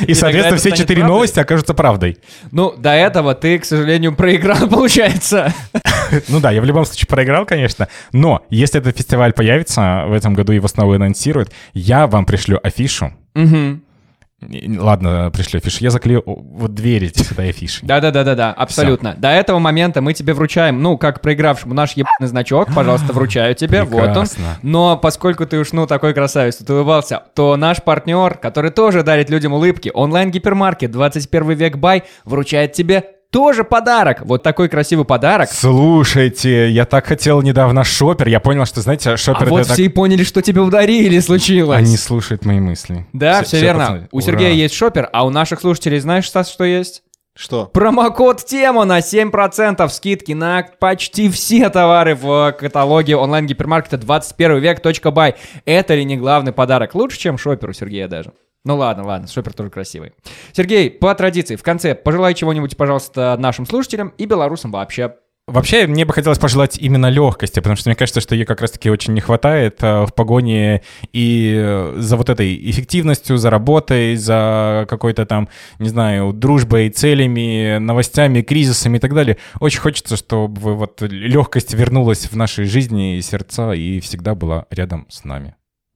И, соответственно, все четыре новости окажутся правдой. Ну, до этого ты, к сожалению, проиграл, получается. Ну да, я в любом случае проиграл, конечно, но если этот фестиваль появится в этом году, его снова анонсируют, я вам пришлю афишу. И- Ладно, пришлю афишу. Я заклею вот двери сюда афиши. Да-да-да-да-да, абсолютно. До этого момента мы тебе вручаем, ну, как проигравшему наш ебаный значок, пожалуйста, вручаю тебе, вот он. Но поскольку ты уж, ну, такой красавец, ты улыбался, то наш партнер, который тоже дарит людям улыбки, онлайн-гипермаркет 21 век бай, вручает тебе тоже подарок. Вот такой красивый подарок. Слушайте, я так хотел недавно шопер. Я понял, что, знаете, А шопер вот это так- все и поняли, что тебе ударили случилось. Они слушают мои мысли. Да, Всё- все, всё, верно. пацаны, У ура. Сергея есть шопер, а у наших слушателей знаешь, Стас, что есть? Что? Промокод тема на 7% скидки на почти все товары в каталоге онлайн-гипермаркета 21 век.бай. Это ли не главный подарок? Лучше, чем шопер у Сергея даже. Ну ладно, ладно, шопер тоже красивый. Сергей, по традиции, в конце пожелай чего-нибудь, пожалуйста, нашим слушателям и белорусам вообще. Вообще, мне бы хотелось пожелать именно легкости, потому что мне кажется, что ее как раз-таки очень не хватает э, в погоне и э, за вот этой эффективностью, за работой, за какой-то там, не знаю, дружбой, целями, новостями, кризисами и так далее. Очень хочется, чтобы вот легкость вернулась в нашей жизни и сердца и всегда была рядом с нами.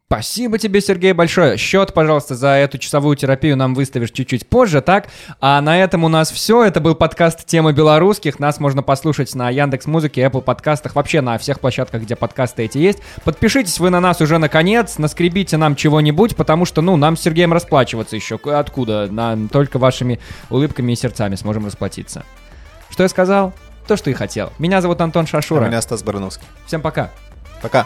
Спасибо тебе, Сергей, большое. Счет, пожалуйста, за эту часовую терапию нам выставишь чуть-чуть позже, так? А на этом у нас все. Это был подкаст «Тема белорусских». Нас можно послушать на Яндекс Музыке, Apple подкастах, вообще на всех площадках, где подкасты эти есть. Подпишитесь вы на нас уже наконец, наскребите нам чего-нибудь, потому что, ну, нам с Сергеем расплачиваться еще. Откуда? На, только вашими улыбками и сердцами сможем расплатиться. Что я сказал? То, что и хотел. Меня зовут Антон Шашура. А меня Стас Барановский. Всем пока. Пока.